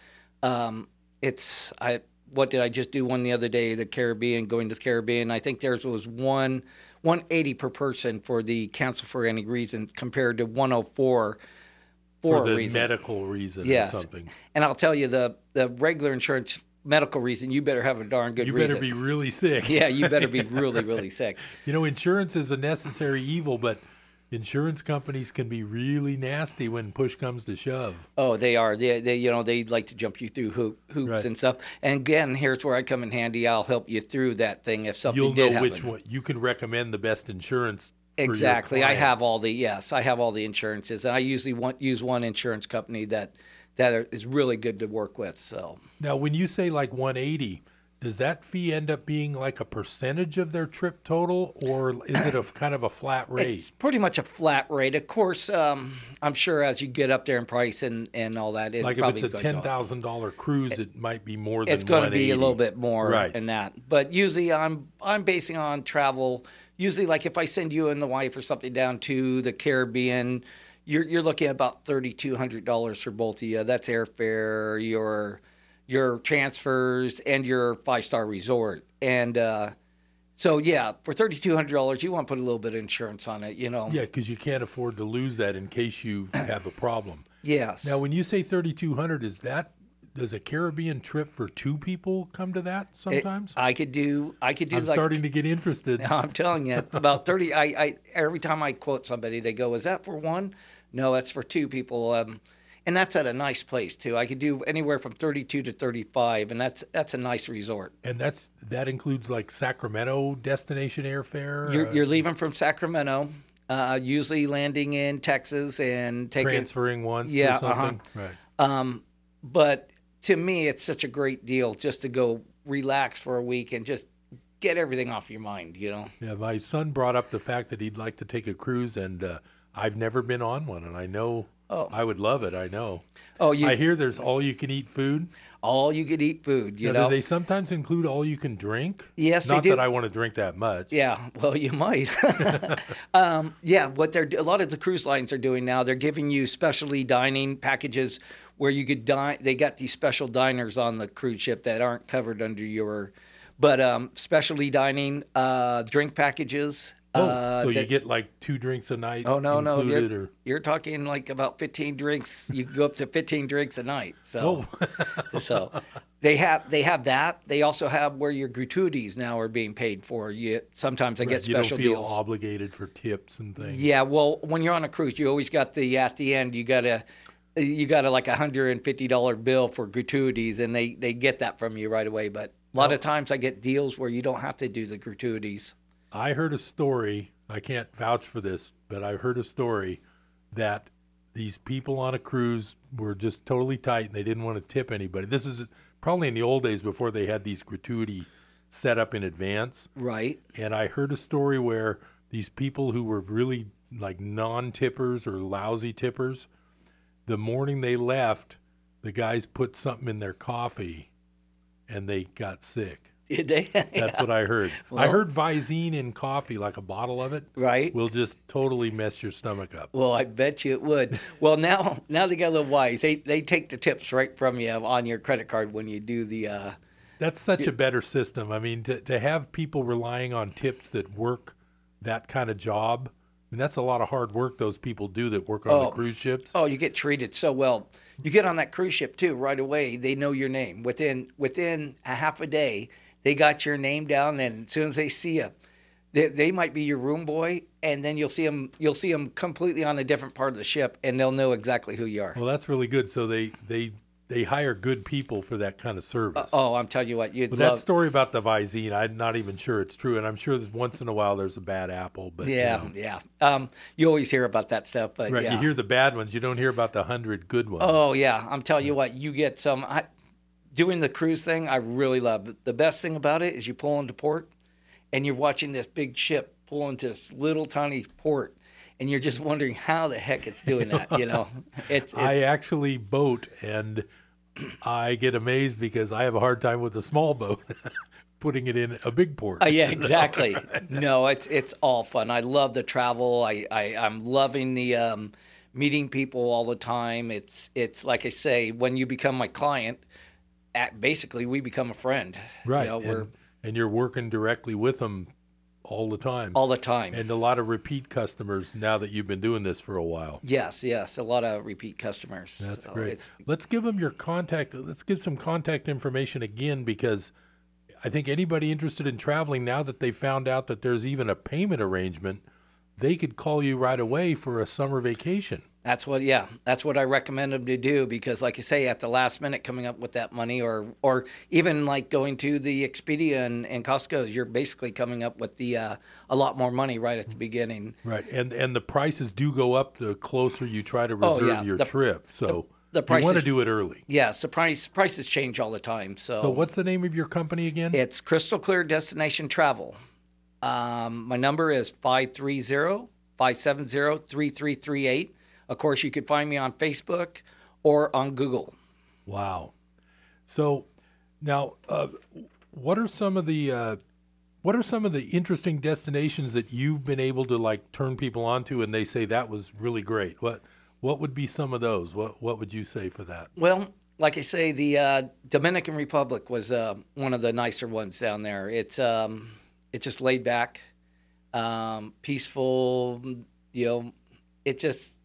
Um, it's I. What did I just do one the other day? The Caribbean, going to the Caribbean. I think theirs was one. 180 per person for the cancel for any reason compared to 104 for, for the a reason. medical reason yes. or something. And I'll tell you the the regular insurance medical reason, you better have a darn good you reason. better be really sick. Yeah, you better be really, really sick. You know, insurance is a necessary evil, but insurance companies can be really nasty when push comes to shove. Oh, they are. They, they you know, they like to jump you through hoop, hoops right. and stuff. And again, here's where I come in handy. I'll help you through that thing if something You'll did know happen. which one. You can recommend the best insurance for your Exactly. I have all the yes. I have all the insurances, and I usually want use one insurance company that that are, is really good to work with. So Now, when you say like 180, does that fee end up being like a percentage of their trip total, or is it a kind of a flat it's rate? pretty much a flat rate. Of course, um, I'm sure as you get up there in price and, and all that, it Like if it's a is going to ten go up. thousand dollar cruise, it might be more than it's going to be a little bit more Right. than that. But usually, I'm I'm basing on travel. Usually, like if I send you and the wife or something down to the Caribbean, you're you're looking at about thirty two hundred dollars for both of you. That's airfare, your your transfers, and your five star resort. And uh, so, yeah, for thirty two hundred dollars, you want to put a little bit of insurance on it. You know. Yeah, because you can't afford to lose that in case you have a problem. Yes. Now, when you say 3,200, is that does a Caribbean trip for two people come to that It- sometimes? I could do. I could do I'm like starting to get interested. I'm telling you, about thirty. I, I every time I quote somebody, they go, "Is that for one?" No, that's for two people. Um, and that's at a nice place too. I could do anywhere from thirty-two to thirty-five, and that's that's a nice resort. And that's that includes like Sacramento destination airfare. You're, you're leaving from Sacramento, uh, usually landing in Texas and taking. transferring once Yeah, or something. uh-huh. Right. Um, but to me, it's such a great deal just to go relax for a week and just get everything off your mind. You know. Yeah, my son brought up the fact that he'd like to take a cruise, and uh, I've never been on one, and I know Oh. I would love it. I know. Oh, you I hear there's all you can eat food. all you can eat food. You Now, know. do they sometimes include all you can drink? Yes, they Not that I want to drink that much. Yeah, well, you might. um, yeah, what they're a lot of the cruise lines are doing now, they're giving you specialty dining packages where you could dine. They got these special diners on the cruise ship that aren't covered under your, but um, specialty dining uh, drink packages. Oh, uh, so you get like two drinks a night. Oh no, no, you're, or you're talking like about 15 drinks. You can go up to 15 drinks a night. So, oh, so they have they have that. They also have where your gratuities now are being paid for. You sometimes I get you don't special feel deals. obligated for tips and things. Yeah, well, when you're on a cruise, you always got the at the end. You got a you got a like a hundred and fifty dollar bill for gratuities, and they they get that from you right away. But a lot of times, I get deals where you don't have to do the gratuities. I heard a story. I can't vouch for this, but I heard a story that these people on a cruise were just totally tight and they didn't want to tip anybody. This is probably in the old days before they had these gratuity set up in advance. Right. And I heard a story where these people who were really like non tippers or lousy tippers, the morning they left, the guys put something in their coffee and they got sick. Did they? That's what I heard. I heard Visine in coffee, like a bottle of it, right. will just totally mess your stomach up. Well, I bet you it would. Well, now now they got a little wise. They they take the tips right from you on your credit card when you do the. Uh, That's such a better system. I mean, to, to have people relying on tips that work that kind of job, I mean, that's a lot of hard work those people do that work on the Oh. cruise ships. oh, you get treated so well. You get on that cruise ship too right away. They know your name within within a half a day. They got your name down, and as soon as they see you, they, they might be your room boy, and then you'll see them. You'll see them completely on a different part of the ship, and they'll know exactly who you are. Well, that's really good. So they they they hire good people for that kind of service. Oh, I'm telling you what, you'd But that story about the Visine, I'm not even sure it's true, and I'm sure once in a while there's a bad apple. But you yeah, know. yeah. Um, you always hear about that stuff, but right. yeah. You hear the bad ones, you don't hear about the hundred good ones. Oh yeah, I'm telling you what, you get some. I, doing the cruise thing, I really love. The best thing about it is you pull into port, and you're watching this big ship pull into this little tiny port, and you're just wondering how the heck it's doing that. You know, it's, it's I actually boat, and I get amazed because I have a hard time with a small boat, putting it in a big port. Uh, yeah, exactly. no, it's it's all fun. I love the travel. I, I I'm loving the um, meeting people all the time. It's it's like I say, when you become my client, at, basically we become a friend. right. You know, and, and you're working directly with them all the time. all the time. and a lot of repeat customers now that you've been doing this for a while. Yes, yes, a lot of repeat customers. That's So great. Let's give them your contact. Let's give some contact information again because I think anybody interested in traveling now that they found out that there's even a payment arrangement, they could call you right away for a summer vacation. That's what, yeah, that's what I recommend them to do because, like you say, at the last minute, coming up with that money, or or even like going to the Expedia and, and Costco, you're basically coming up with the uh, a lot more money right at the beginning. Right. And and the prices do go up the closer you try to Oh, reserve yeah. your The- trip. So the you want to do it early. Yes, the price prices change all the time. So, So what's the name of your company again? It's Crystal Clear Destination Travel. Um, my number is 530 570 3338. Of course, you could find me on Facebook or on Google. Wow. So now, uh, what are some of the uh, what are some of the interesting destinations that you've been able to like turn people onto, and they say that was really great? What what would be some of those? What what would you say for that? Well, like I say, the uh, Dominican Republic was uh, one of the nicer ones down there. It's um, it's just laid back, um, peaceful. You know, it just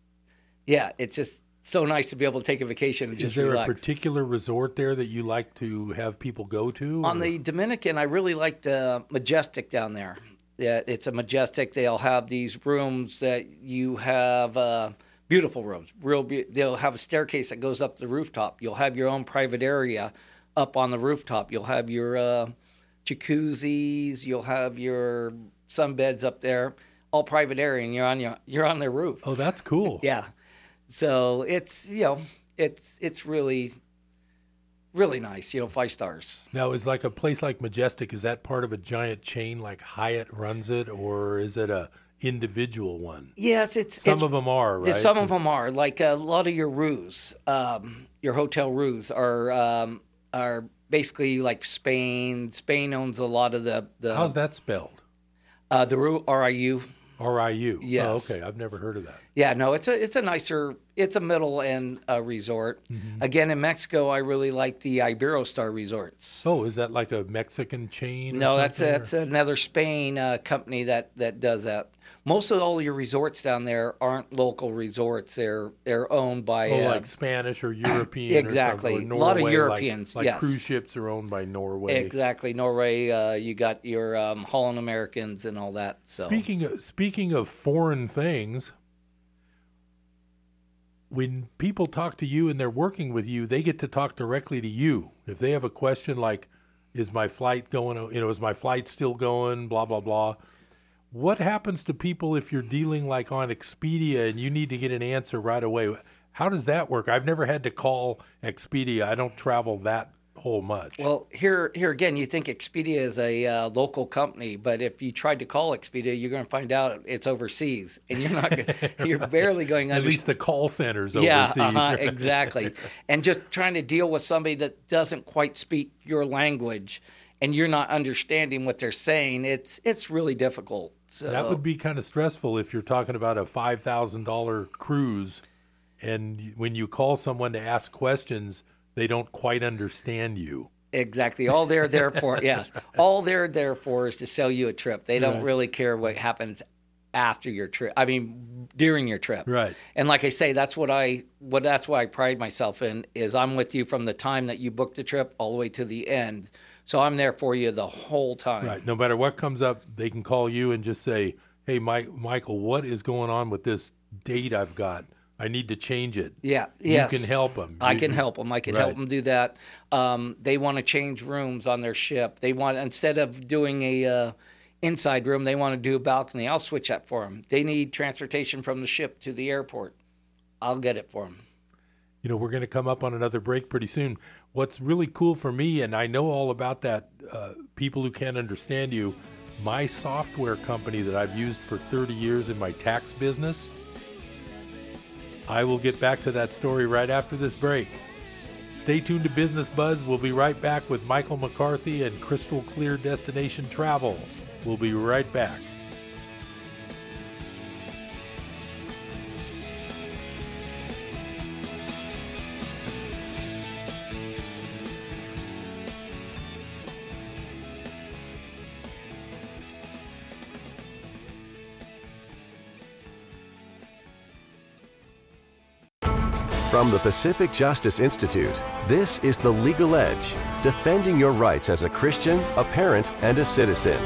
yeah, it's just so nice to be able to take a vacation and Is just there relax. a particular resort there that you like to have people go to? On or- the Dominican, I really liked uh, Majestic down there. Yeah, it's a Majestic. They'll have these rooms that you have uh, beautiful rooms. Real, be- they'll have a staircase that goes up the rooftop. You'll have your own private area up on the rooftop. You'll have your uh, jacuzzis. You'll have your sunbeds up there, all private area, and you're on your you're on their roof. oh, that's cool. Yeah. So it's you know it's it's really really nice. You know, five stars. Now, is like a place like Majestic? Is that part of a giant chain like Hyatt runs it, or is it a individual one? Yes, it's Some it's, of them are, right? Some of them are like a lot of your rooms, um, your hotel rooms are um, are basically like Spain. Spain owns a lot of the the How's that spelled? uh, the Ru- RIU. R-I-U. Yes. Oh, okay. I've never heard of that. Yeah, no, it's a it's a nicer, it's a middle end uh, resort. Mm-hmm. Again, in Mexico, I really like the Iberostar resorts. Oh, is that like a Mexican chain? or No, that's something, that's another Spain uh, company that that does that. Most of all your resorts down there aren't local resorts. They're they're owned by? Oh, uh, like Spanish or European. exactly. Or or A lot of Europeans, Like, like yes. cruise ships are owned by Norway. exactly Norway. Uh, you got your um, Holland Americans and all that. So Speaking of, speaking of foreign things, when people talk to you and they're working with you, they get to talk directly to you. If they have a question like, "Is my flight going? You know, is my flight still going?" Blah blah blah. What happens to people if you're dealing like on Expedia and you need to get an answer right away? How does that work? I've never had to call Expedia. I don't travel that whole much. well, here here again, you think Expedia is a uh, local company, but if you tried to call Expedia, you're going to find out it's overseas, and you're not you're barely going At least the call centers yeah, overseas. uh-huh, exactly. and just trying to deal with somebody that doesn't quite speak your language and you're not understanding what they're saying, it's it's really difficult. So That would be kind of stressful if you're talking about a five thousand dollar cruise, and when you call someone to ask questions, they don't quite understand you. Exactly. All they're there for, yes. All they're there for is to sell you a trip. They don't Right. really care what happens after your trip. I mean, during your trip. Right. And like I say, that's what I what that's why I pride myself in is I'm with you from the time that you booked the trip all the way to the end. So I'm there for you the whole time. Right. No matter what comes up, they can call you and just say, "Hey, Mike, Michael, what is going on with this date I've got? I need to change it." Yeah. Yes. You can help them. I can help them. I can help them do that. Um, they want to change rooms on their ship. They want instead of doing a uh, inside room, they want to do a balcony. I'll switch that for them. They need transportation from the ship to the airport. I'll get it for them. You know, we're going to come up on another break pretty soon. What's really cool for me, and I know all about that, uh, people who can't understand you, my software company that I've used for 30 years in my tax business, I will get back to that story right after this break. Stay tuned to Business Buzz. We'll be right back with Michael McCarthy and Crystal Clear Destination Travel. We'll be right back. From the Pacific Justice Institute, this is The Legal Edge, defending your rights as a Christian, a parent, and a citizen.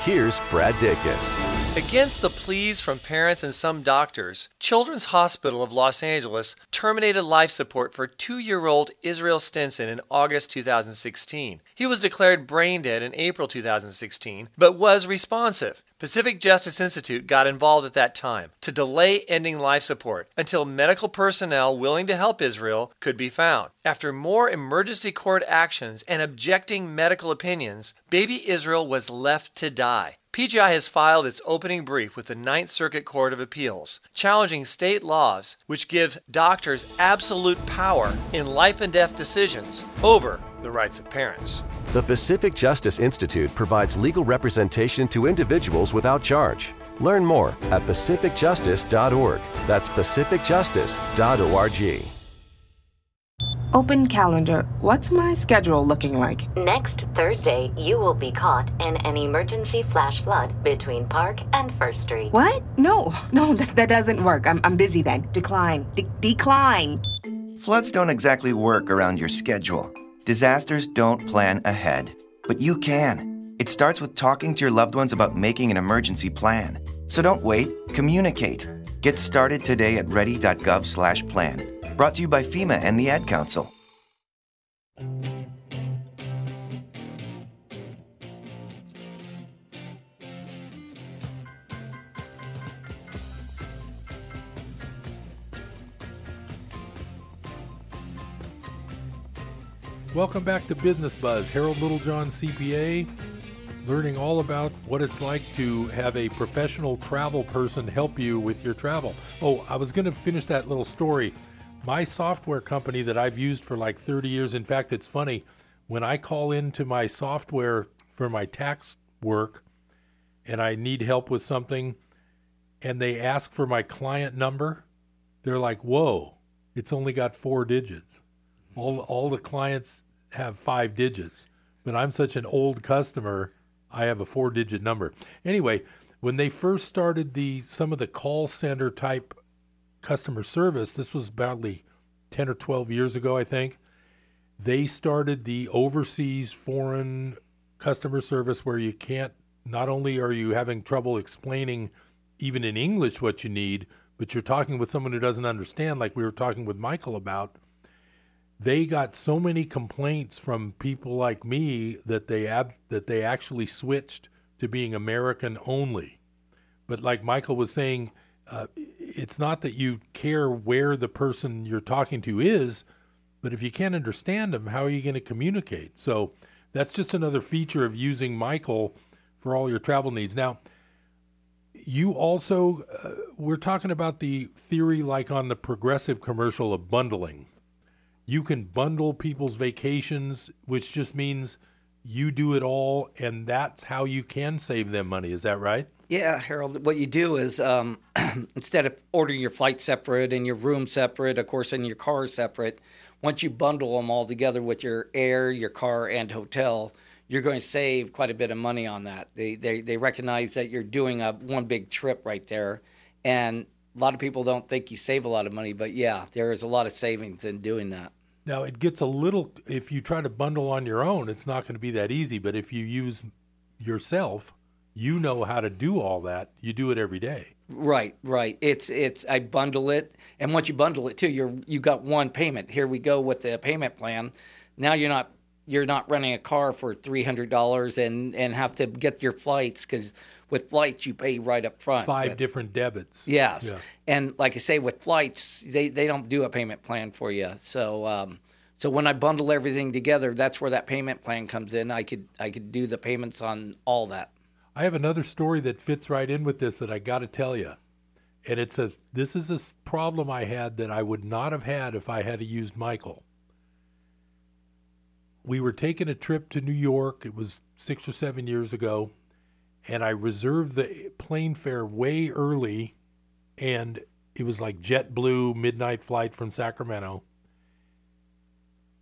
Here's Brad Dacus. Against the pleas from parents and some doctors, Children's Hospital of Los Angeles terminated life support for two year old Israel Stinson in August 2016. He was declared brain dead in April 2016, but was responsive. Pacific Justice Institute got involved at that time to delay ending life support until medical personnel willing to help Israel could be found. After more emergency court actions and objecting medical opinions, baby Israel was left to die. PJI has filed its opening brief with the Ninth Circuit Court of Appeals, challenging state laws which give doctors absolute power in life and death decisions over the rights of parents. The Pacific Justice Institute provides legal representation to individuals without charge. Learn more at pacificjustice.org. That's pacificjustice.org. Open calendar. What's my schedule looking like? Next Thursday, you will be caught in an emergency flash flood between Park and First Street. What? No, no, that, that doesn't work. I'm, I'm busy then. Decline. De- decline. Floods don't exactly work around your schedule. Disasters don't plan ahead, but you can. It starts with talking to your loved ones about making an emergency plan. So don't wait, communicate. Get started today at ready.gov/plan. Brought to you by FEMA and the Ad Council. Welcome back to Business Buzz. Harold Littlejohn, CPA, learning all about what it's like to have a professional travel person help you with your travel. Oh, I was going to finish that little story. My software company that I've used for like 30 years, in fact, it's funny, when I call into my software for my tax work and I need help with something and they ask for my client number, they're like, whoa, it's only got four digits. All all the clients have five digits. But i'm such an old customer i have a four digit number. Anyway when they first started the some of the call center type customer service this was about 10 or 12 years ago i think they started the overseas foreign customer service where you can't not only are you having trouble explaining even in english what you need but you're talking with someone who doesn't understand like we were talking with michael about they got so many complaints from people like me that they ab- that they actually switched to being American only. But like Michael was saying, uh, it's not that you care where the person you're talking to is, but if you can't understand them, how are you going to communicate? So that's just another feature of using Michael for all your travel needs. Now, you also, uh, we're talking about the theory like on the progressive commercial of bundling you can bundle people's vacations, which just means you do it all, and that's how you can save them money. Is that right? Yeah, Harold. What you do is um, instead of ordering your flight separate and your room separate, of course, and your car separate, once you bundle them all together with your air, your car, and hotel, you're going to save quite a bit of money on that. They they, they recognize that you're doing a one big trip right there, and a lot of people don't think you save a lot of money, but yeah, there is a lot of savings in doing that. Now it gets a little. If you try to bundle on your own, it's not going to be that easy. But if you use yourself, you know how to do all that. You do it every day. Right, right. It's it's I bundle it, and once you bundle it too, you're you got one payment. Here we go with the payment plan. Now you're not you're not renting a car for three hundred dollars and and have to get your flights because with flights you pay right up front. Five But- different debits. Yes, Yeah. and like I say, with flights, they they don't do a payment plan for you. So um, so when I bundle everything together, that's where that payment plan comes in. I could I could do the payments on all that. I have another story that fits right in with this that I got to tell you. And it's a this is a problem I had that I would not have had if I had used Michael. We were taking a trip to New York. It was 6 or 7 years ago, and I reserved the plane fare way early and it was like JetBlue midnight flight from Sacramento.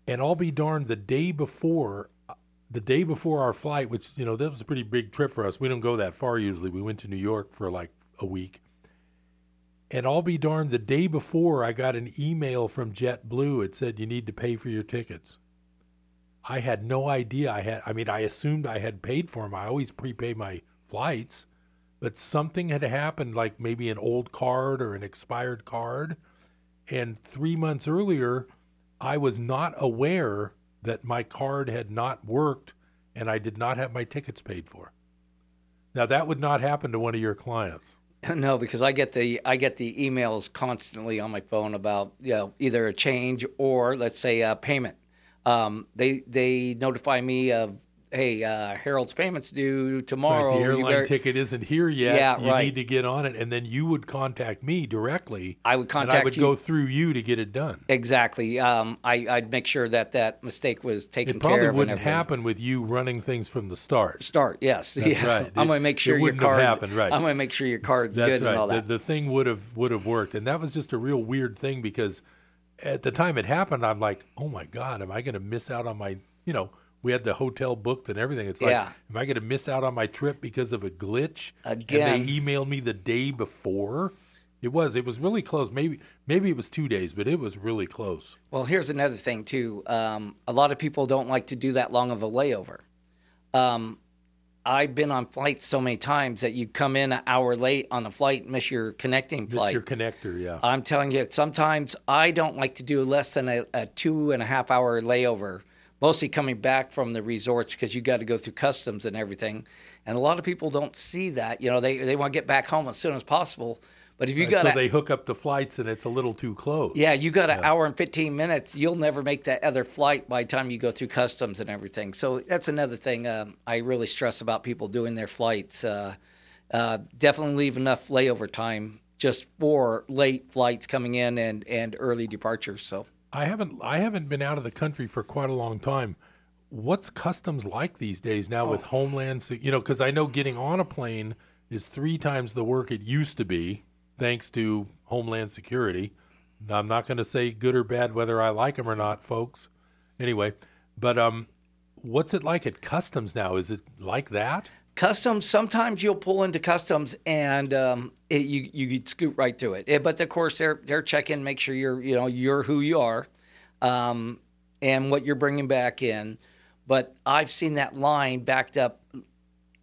And I'll be darned, the day before, the day before our flight, which you know that was a pretty big trip for us. We don't go that far usually. We went to New York for like a week. And I'll be darned, the day before I got an email from JetBlue. It said you need to pay for your tickets. I had no idea. I had. I mean, I assumed I had paid for them. I always prepay my flights, but something had happened, like maybe an old card or an expired card. And three months earlier, I was not aware that my card had not worked and I did not have my tickets paid for. Now that would not happen to one of your clients. No, because I get the I get the emails constantly on my phone about you know either a change or let's say a payment. Um, they they notify me of hey uh, Harold's payments due tomorrow. Right, the airline better- ticket isn't here yet. Yeah, you right. need to get on it, and then you would contact me directly. I would and contact I would you- go through you to get it done. Exactly. Um, I, I'd make sure that that mistake was taken It probably care of. and wouldn't everything. happen with you running things from the start. Start, yes. That's yeah. right. I'm going to make it sure your card. happened, right. I'm going to make sure your card's That's good right. and all The, that. the thing would have would have worked, and that was just a real weird thing because at the time it happened, I'm like, oh my god, am I going to miss out on my? You know, we had the hotel booked and everything. It's like, Yeah. am I going to miss out on my trip because of a glitch? Again. and they emailed me the day before. It was it was really close. Maybe maybe it was two days, but it was really close. Well, here's another thing too. Um, a lot of people don't like to do that long of a layover. Um, I've been on flights so many times that you come in an hour late on a flight, miss your connecting Miss flight. your connector, yeah. I'm telling you, sometimes I don't like to do less than a, a two and a half hour layover, mostly coming back from the resorts because you got to go through customs and everything. And a lot of people don't see that. You know, they, they want to get back home as soon as possible. But if you Right, got so a- they hook up the flights and it's a little too close. yeah, you got an hour and 15 minutes. You'll never make that other flight by the time you go through customs and everything. So that's another thing um, I really stress about people doing their flights. Uh, uh, definitely leave enough layover time just for late flights coming in and, and early departures. So I haven't I haven't been out of the country for quite a long time. What's customs like these days now with Homeland? You know, because I know getting on a plane is three times the work it used to be, thanks to Homeland Security. Now, I'm not going to say good or bad whether I like them or not, folks. Anyway, but um, what's it like at customs now? Is it like that? Customs sometimes you'll pull into customs and um, it, you you could scoot right through it. Eh, But of course they're they're checking, make sure you're you know you're who you are, um, and what you're bringing back in. But I've seen that line backed up.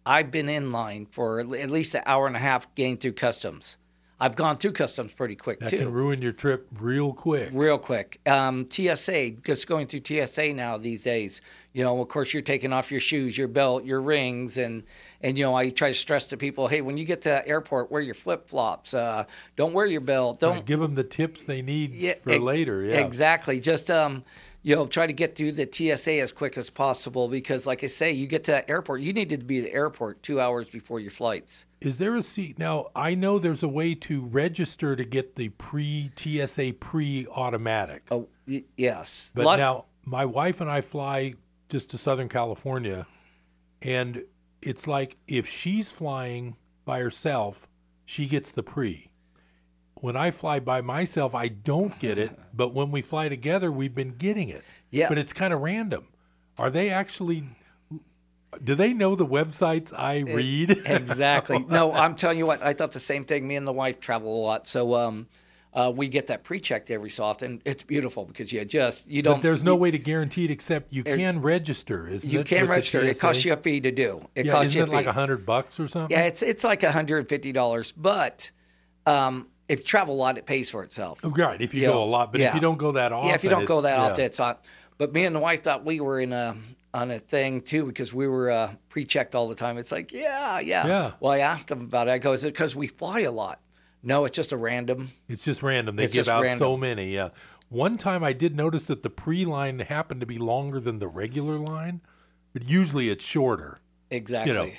I've been in line for at least an hour and a half getting through customs. I've gone through customs pretty quick That too can ruin your trip real quick. real quick. Um, TSA, just going through TSA now these days. You know, of course, you're taking off your shoes, your belt, your rings, and and you know, I try to stress to people, hey, when you get to the airport, wear your flip flops. Uh, don't wear your belt. Don't Right, give them the tips they need for ex- later. Yeah, Exactly. Just um, you know, try to get through the TSA as quick as possible because, like I say, you get to that airport, you need to be at the airport two hours before your flights. Is there a seat now? I know there's a way to register to get the pre TSA pre automatic. Oh, y- yes. But Lot- now my wife and I fly just to Southern California, and it's like if she's flying by herself, she gets the pre. When I fly by myself, I don't get it, but when we fly together, we've been getting it. Yeah. But it's kind of random. Are they actually? Do they know the websites I read? exactly. No, I'm telling you what. I thought the same thing. Me and the wife travel a lot, so um, uh, we get that pre-checked every so often. It's beautiful because you just you don't. But there's no you, way to guarantee it except you can register. Isn't You can register. It costs you a fee to do. It yeah, costs isn't you like a hundred bucks or something? Yeah, it's it's like hundred and fifty dollars, but um, if you travel a lot, it pays for itself. Right, if you Yeah, go a lot, but if you don't go that often, yeah, if you don't go that yeah. often, it's not. But me and the wife thought we were in a on a thing too because we were uh, pre-checked all the time. It's like, yeah, yeah. Yeah. Well, I asked them about it. I go, is it because we fly a lot? No, it's just a random. It's just random. They It's give out random. so many. Yeah. One time I did notice that the pre line happened to be longer than the regular line, but usually it's shorter. Exactly. You know,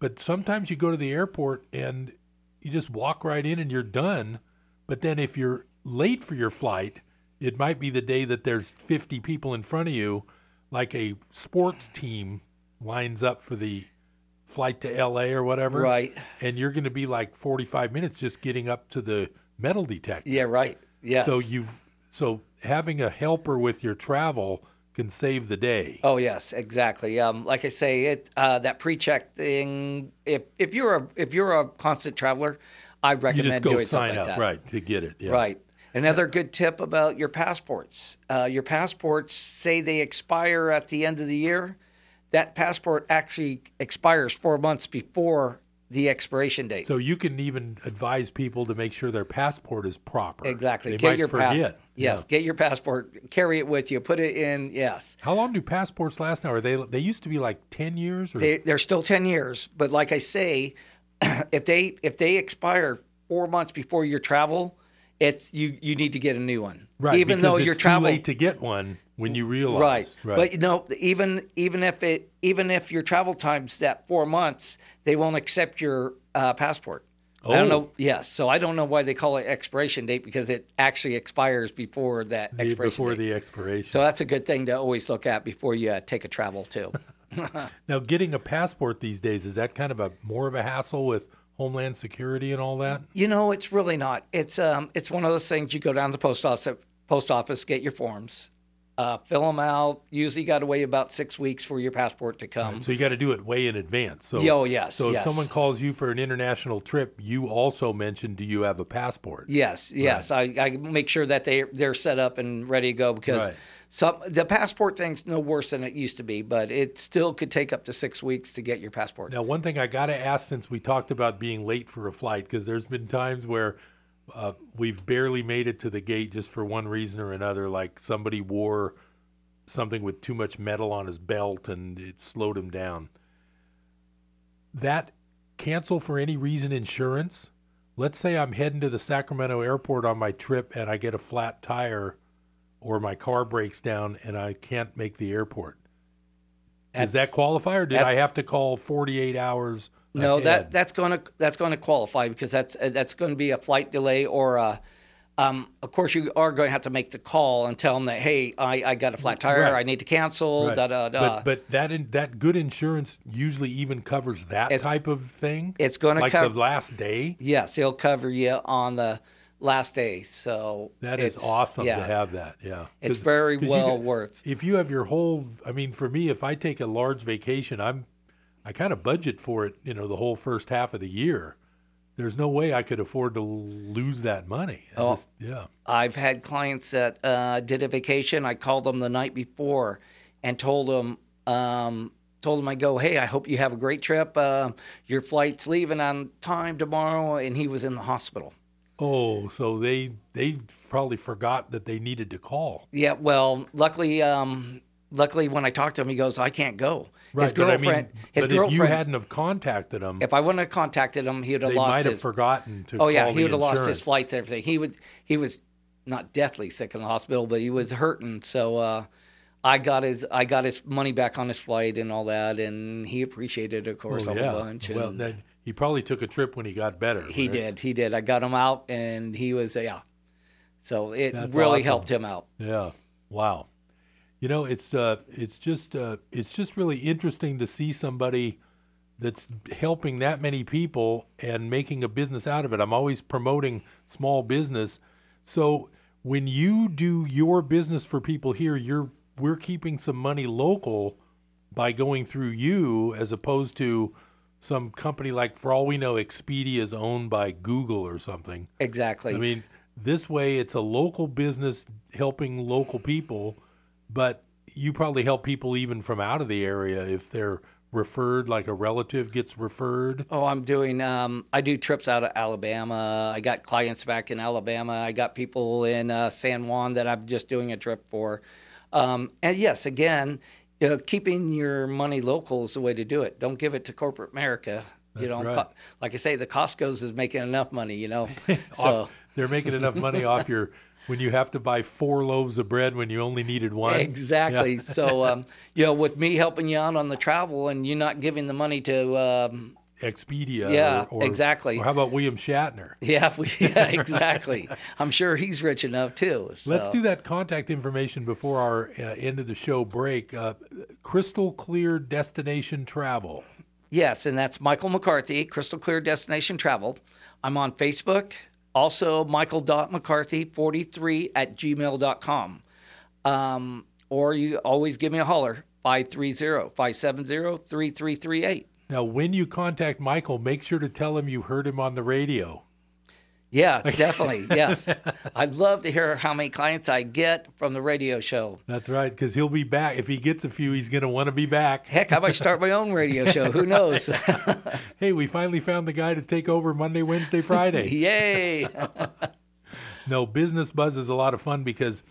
but sometimes you go to the airport and you just walk right in and you're done. But then if you're late for your flight, it might be the day that there's 50 people in front of you, like a sports team lines up for the flight to LA or whatever. Right. And you're going to be like 45 minutes just getting up to the metal detector. Yeah, right. Yes. So you so having a helper with your travel can save the day. Oh yes, exactly. Um, like I say, it uh, that pre-check thing. If if you're a if you're a constant traveler, I'd you recommend doing something like that. right, to get it. Yeah. Right. Another good tip about your passports. Uh, your passports say they expire at the end of the year. That passport actually expires four months before the expiration date. So you can even advise people to make sure their passport is proper. exactly. They get your forget. pass- Yes. Yeah. Get your passport. Carry it with you. Put it in. Yes. How long do passports last now? Are they they used to be like 10 years or They, they're still ten years, but like I say, if they if they expire four months before your travel, it's you you need to get a new one. Right, Even though it's your too late to get one when you realize. right. Right. But you know, even even if it even if your travel time's that four months, they won't accept your uh, passport. I don't Oh. know. Yes, so I don't know why they call it expiration date because it actually expires before that The- expiration before date. the expiration. So that's a good thing to always look at before you uh, take a travel too. now, getting a passport these days is that kind of a more of a hassle with Homeland Security and all that? You know, it's really not. It's um, it's one of those things. You go down to the post office, post office, get your forms, uh, fill them out. Usually, got to wait about six weeks for your passport to come. So you got to do it way in advance. So, Oh, yes, So if yes. someone calls you for an international trip, you also mention, do you have a passport? Yes, yes. I, I make sure that they they're set up and ready to go because Right. some the passport thing's no worse than it used to be, but it still could take up to six weeks to get your passport. Now, one thing I got to ask since we talked about being late for a flight, because there's been times where uh, we've barely made it to the gate just for one reason or another, like somebody wore something with too much metal on his belt and it slowed him down. That cancel for any reason insurance. Let's say I'm heading to the Sacramento airport on my trip and I get a flat tire or my car breaks down and I can't make the airport. Does that qualify, or did I have to call 48 hours? No, ahead? that that's going to that's going to qualify because that's uh, that's going to be a flight delay or a, um, of course you are going to have to make the call and tell them that hey I, I got a flat tire Right. I need to cancel Right. da da da. But, but that in, that good insurance usually even covers that It's- type of thing. it's gonna like cov- the last day. yes, it'll cover you on the last day. So That is awesome yeah. to have that. Yeah, it's very well could- worth. If you have your whole, I mean, for me, if I take a large vacation, I'm, I kind of budget for it. You know, the whole first half of the year. There's no way I could afford to lose that money. I Oh. just- yeah. I've had clients that uh, did a vacation. I called them the night before and told them, um, told them I go, hey, I hope you have a great trip. Um your flight's leaving on time tomorrow, and he was in the hospital. Oh, so they they probably forgot that they needed to call. Yeah, well, luckily, um, luckily when I talked to him, he goes, I can't go. Right, his but I girlfriend, mean, his but if you hadn't have contacted him, if I wouldn't have contacted him, he would have they lost might have his. forgotten to. oh yeah, he would have lost his flights and everything. He would. He was not deathly sick in the hospital, but he was hurting. So uh, I got his. I got his money back on his flight and all that, and he appreciated, it, of course, Oh, a yeah. whole bunch. Well, and then he probably took a trip when he got better. he right? did. He did. I got him out, and he was yeah. So it That's really awesome. helped him out. Yeah. Wow. You know, it's uh, it's just uh, it's just really interesting to see somebody that's helping that many people and making a business out of it. I'm always promoting small business. So when you do your business for people here, you're we're keeping some money local by going through you as opposed to some company like for all we know Expedia is owned by Google or something. Exactly. I mean, this way it's a local business helping local people, but you probably help people even from out of the area if they're referred like a relative gets referred Oh, I'm doing. Um, I do trips out of Alabama. I got clients back in Alabama. I got people in uh, San Juan that I'm just doing a trip for. Um, and yes, again, uh, keeping your money local is the way to do it. Don't give it to corporate America. you That's know, right. Like I say, the Costco's is making enough money. You know, so they're making enough money off your when you have to buy four loaves of bread when you only needed one Exactly. Yeah. so, um, you know, with me helping you out on the travel and you not giving the money to, um, Expedia Yeah, or, or- exactly. or how about William Shatner yeah, we, yeah, exactly. I'm sure he's rich enough too. Let's do that contact information before our uh, end of the show break. Uh, crystal clear destination travel. Yes, and that's Michael McCarthy, Crystal Clear Destination Travel. I'm on Facebook. Also, michael.mccarthy43 at gmail.com. Um, or you always give me a holler, 530-570-3338. Now, when you contact Michael, make sure to tell him you heard him on the radio. Yeah, definitely. yes. I'd love to hear how many clients I get from the radio show. That's right, because he'll be back. If he gets a few, he's going to want to be back. Heck, I might start my own radio show. Who knows? hey, we finally found the guy to take over Monday, Wednesday, Friday. Yay. no, Business Buzz is a lot of fun because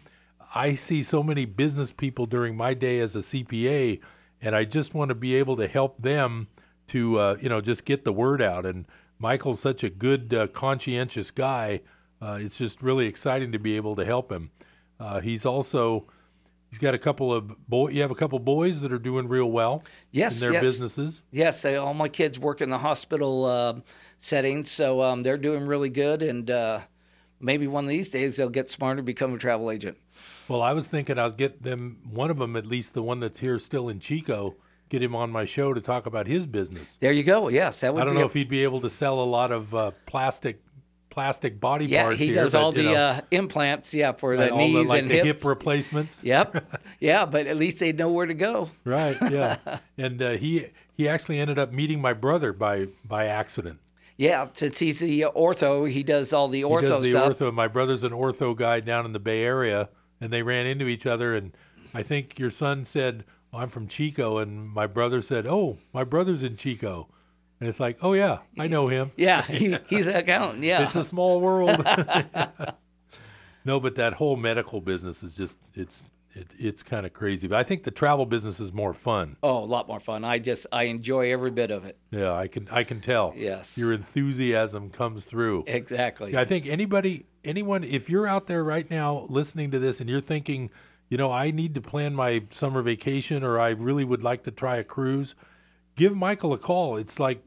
I see so many business people during my day as a CPA, and I just want to be able to help them to, uh, you know, just get the word out. And Michael's such a good, uh, conscientious guy. Uh, it's just really exciting to be able to help him. Uh, he's also he's got a couple of boy. You have a couple boys that are doing real well Yes, in their yes. businesses. Yes, they, all my kids work in the hospital uh, setting, so um, they're doing really good. And uh, maybe one of these days they'll get smarter, become a travel agent. Well, I was thinking I'll get them one of them at least the one that's here still in Chico. Get him on my show to talk about his business. There you go. Yes, that would I don't know a- if he'd be able to sell a lot of uh, plastic plastic body Yeah, parts. he here, does but, all the know, uh, implants. Yeah, for the all knees the, like and the hips. hip replacements. Yep. Yeah, but at least they know where to go. Right. Yeah. and uh, he he actually ended up meeting my brother by by accident. Yeah, since he's the ortho, he does all the ortho he does the stuff. ortho. My brother's an ortho guy down in the Bay Area, and they ran into each other. And I think your son said, "I'm from Chico," and my brother said, "Oh, my brother's in Chico." And it's like, "Oh yeah, I know him." Yeah, he, he's an accountant. Yeah, it's a small world. no, but that whole medical business is just it's it, it's kind of crazy. But I think the travel business is more fun. Oh, a lot more fun. I just I enjoy every bit of it. Yeah, I can I can tell. Yes. your enthusiasm comes through. Exactly. Yeah, I think anybody, anyone, if you're out there right now listening to this and you're thinking, you know, I need to plan my summer vacation or I really would like to try a cruise, give Michael a call. It's like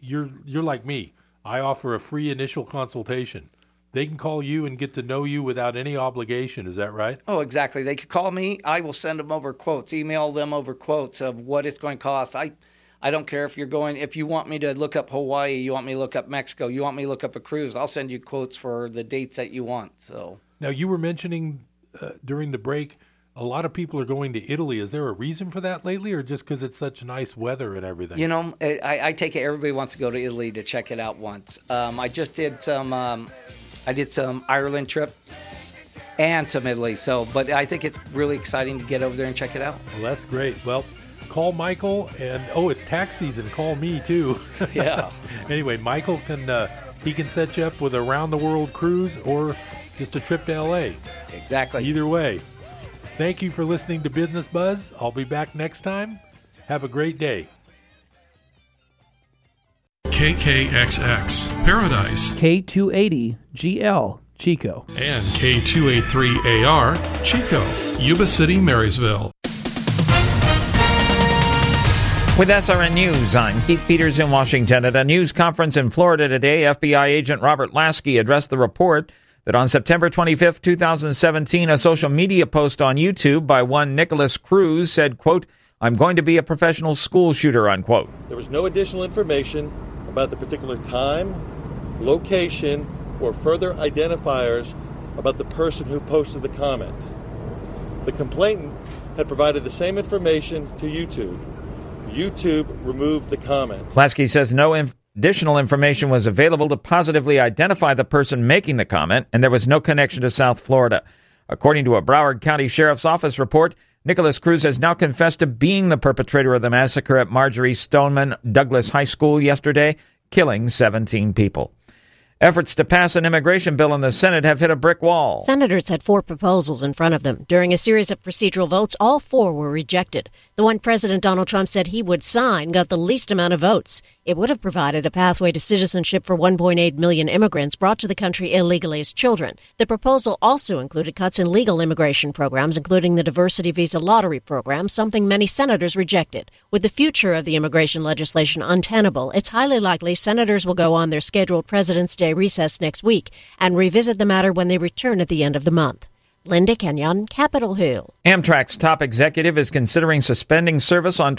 you're you're like me. I offer a free initial consultation. They can call you and get to know you without any obligation. Is that right? Oh, exactly. They could call me. I will send them over quotes, email them over quotes of what it's going to cost. I, I don't care if you're going. If you want me to look up Hawaii, you want me to look up Mexico, you want me to look up a cruise, I'll send you quotes for the dates that you want. So Now you were mentioning uh, during the break, a lot of people are going to Italy. Is there a reason for that lately, or just because it's such nice weather and everything? You know, I, I take it everybody wants to go to Italy to check it out once. Um, I just did some, um, I did some Ireland trip and some Italy. So, but I think it's really exciting to get over there and check it out. Well, that's great. Well, call Michael, and oh, it's tax season. Call me too. Yeah. anyway, Michael can uh, he can set you up with a round the world cruise or just a trip to L.A. Exactly. Either way. Thank you for listening to Business Buzz. I'll be back next time. Have a great day. KKXX Paradise K280GL Chico. and K283AR Chico, Yuba City, Marysville. With SRN News, I'm Keith Peters in Washington. At a news conference in Florida today, FBI agent Robert Lasky addressed the report that on September 25, 2017, a social media post on YouTube by one Nikolas Cruz said, quote, I'm going to be a professional school shooter, unquote. There was no additional information about the particular time, location, or further identifiers about the person who posted the comment. The complainant had provided the same information to YouTube. YouTube removed the comment. Lasky says no inf- additional information was available to positively identify the person making the comment, and there was no connection to South Florida. According to a Broward County Sheriff's Office report, Nikolas Cruz has now confessed to being the perpetrator of the massacre at Marjory Stoneman Douglas High School yesterday, killing 17 people. Efforts to pass an immigration bill in the Senate have hit a brick wall. Senators had four proposals in front of them. During a series of procedural votes, all four were rejected. The one President Donald Trump said he would sign got the least amount of votes. It would have provided a pathway to citizenship for 1.8 million immigrants brought to the country illegally as children. The proposal also included cuts in legal immigration programs, including the diversity visa lottery program, something many senators rejected. With the future of the immigration legislation untenable, it's highly likely senators will go on their scheduled President's Day recess next week and revisit the matter when they return at the end of the month. Linda Kenyon, Capitol Hill. Amtrak's top executive is considering suspending service on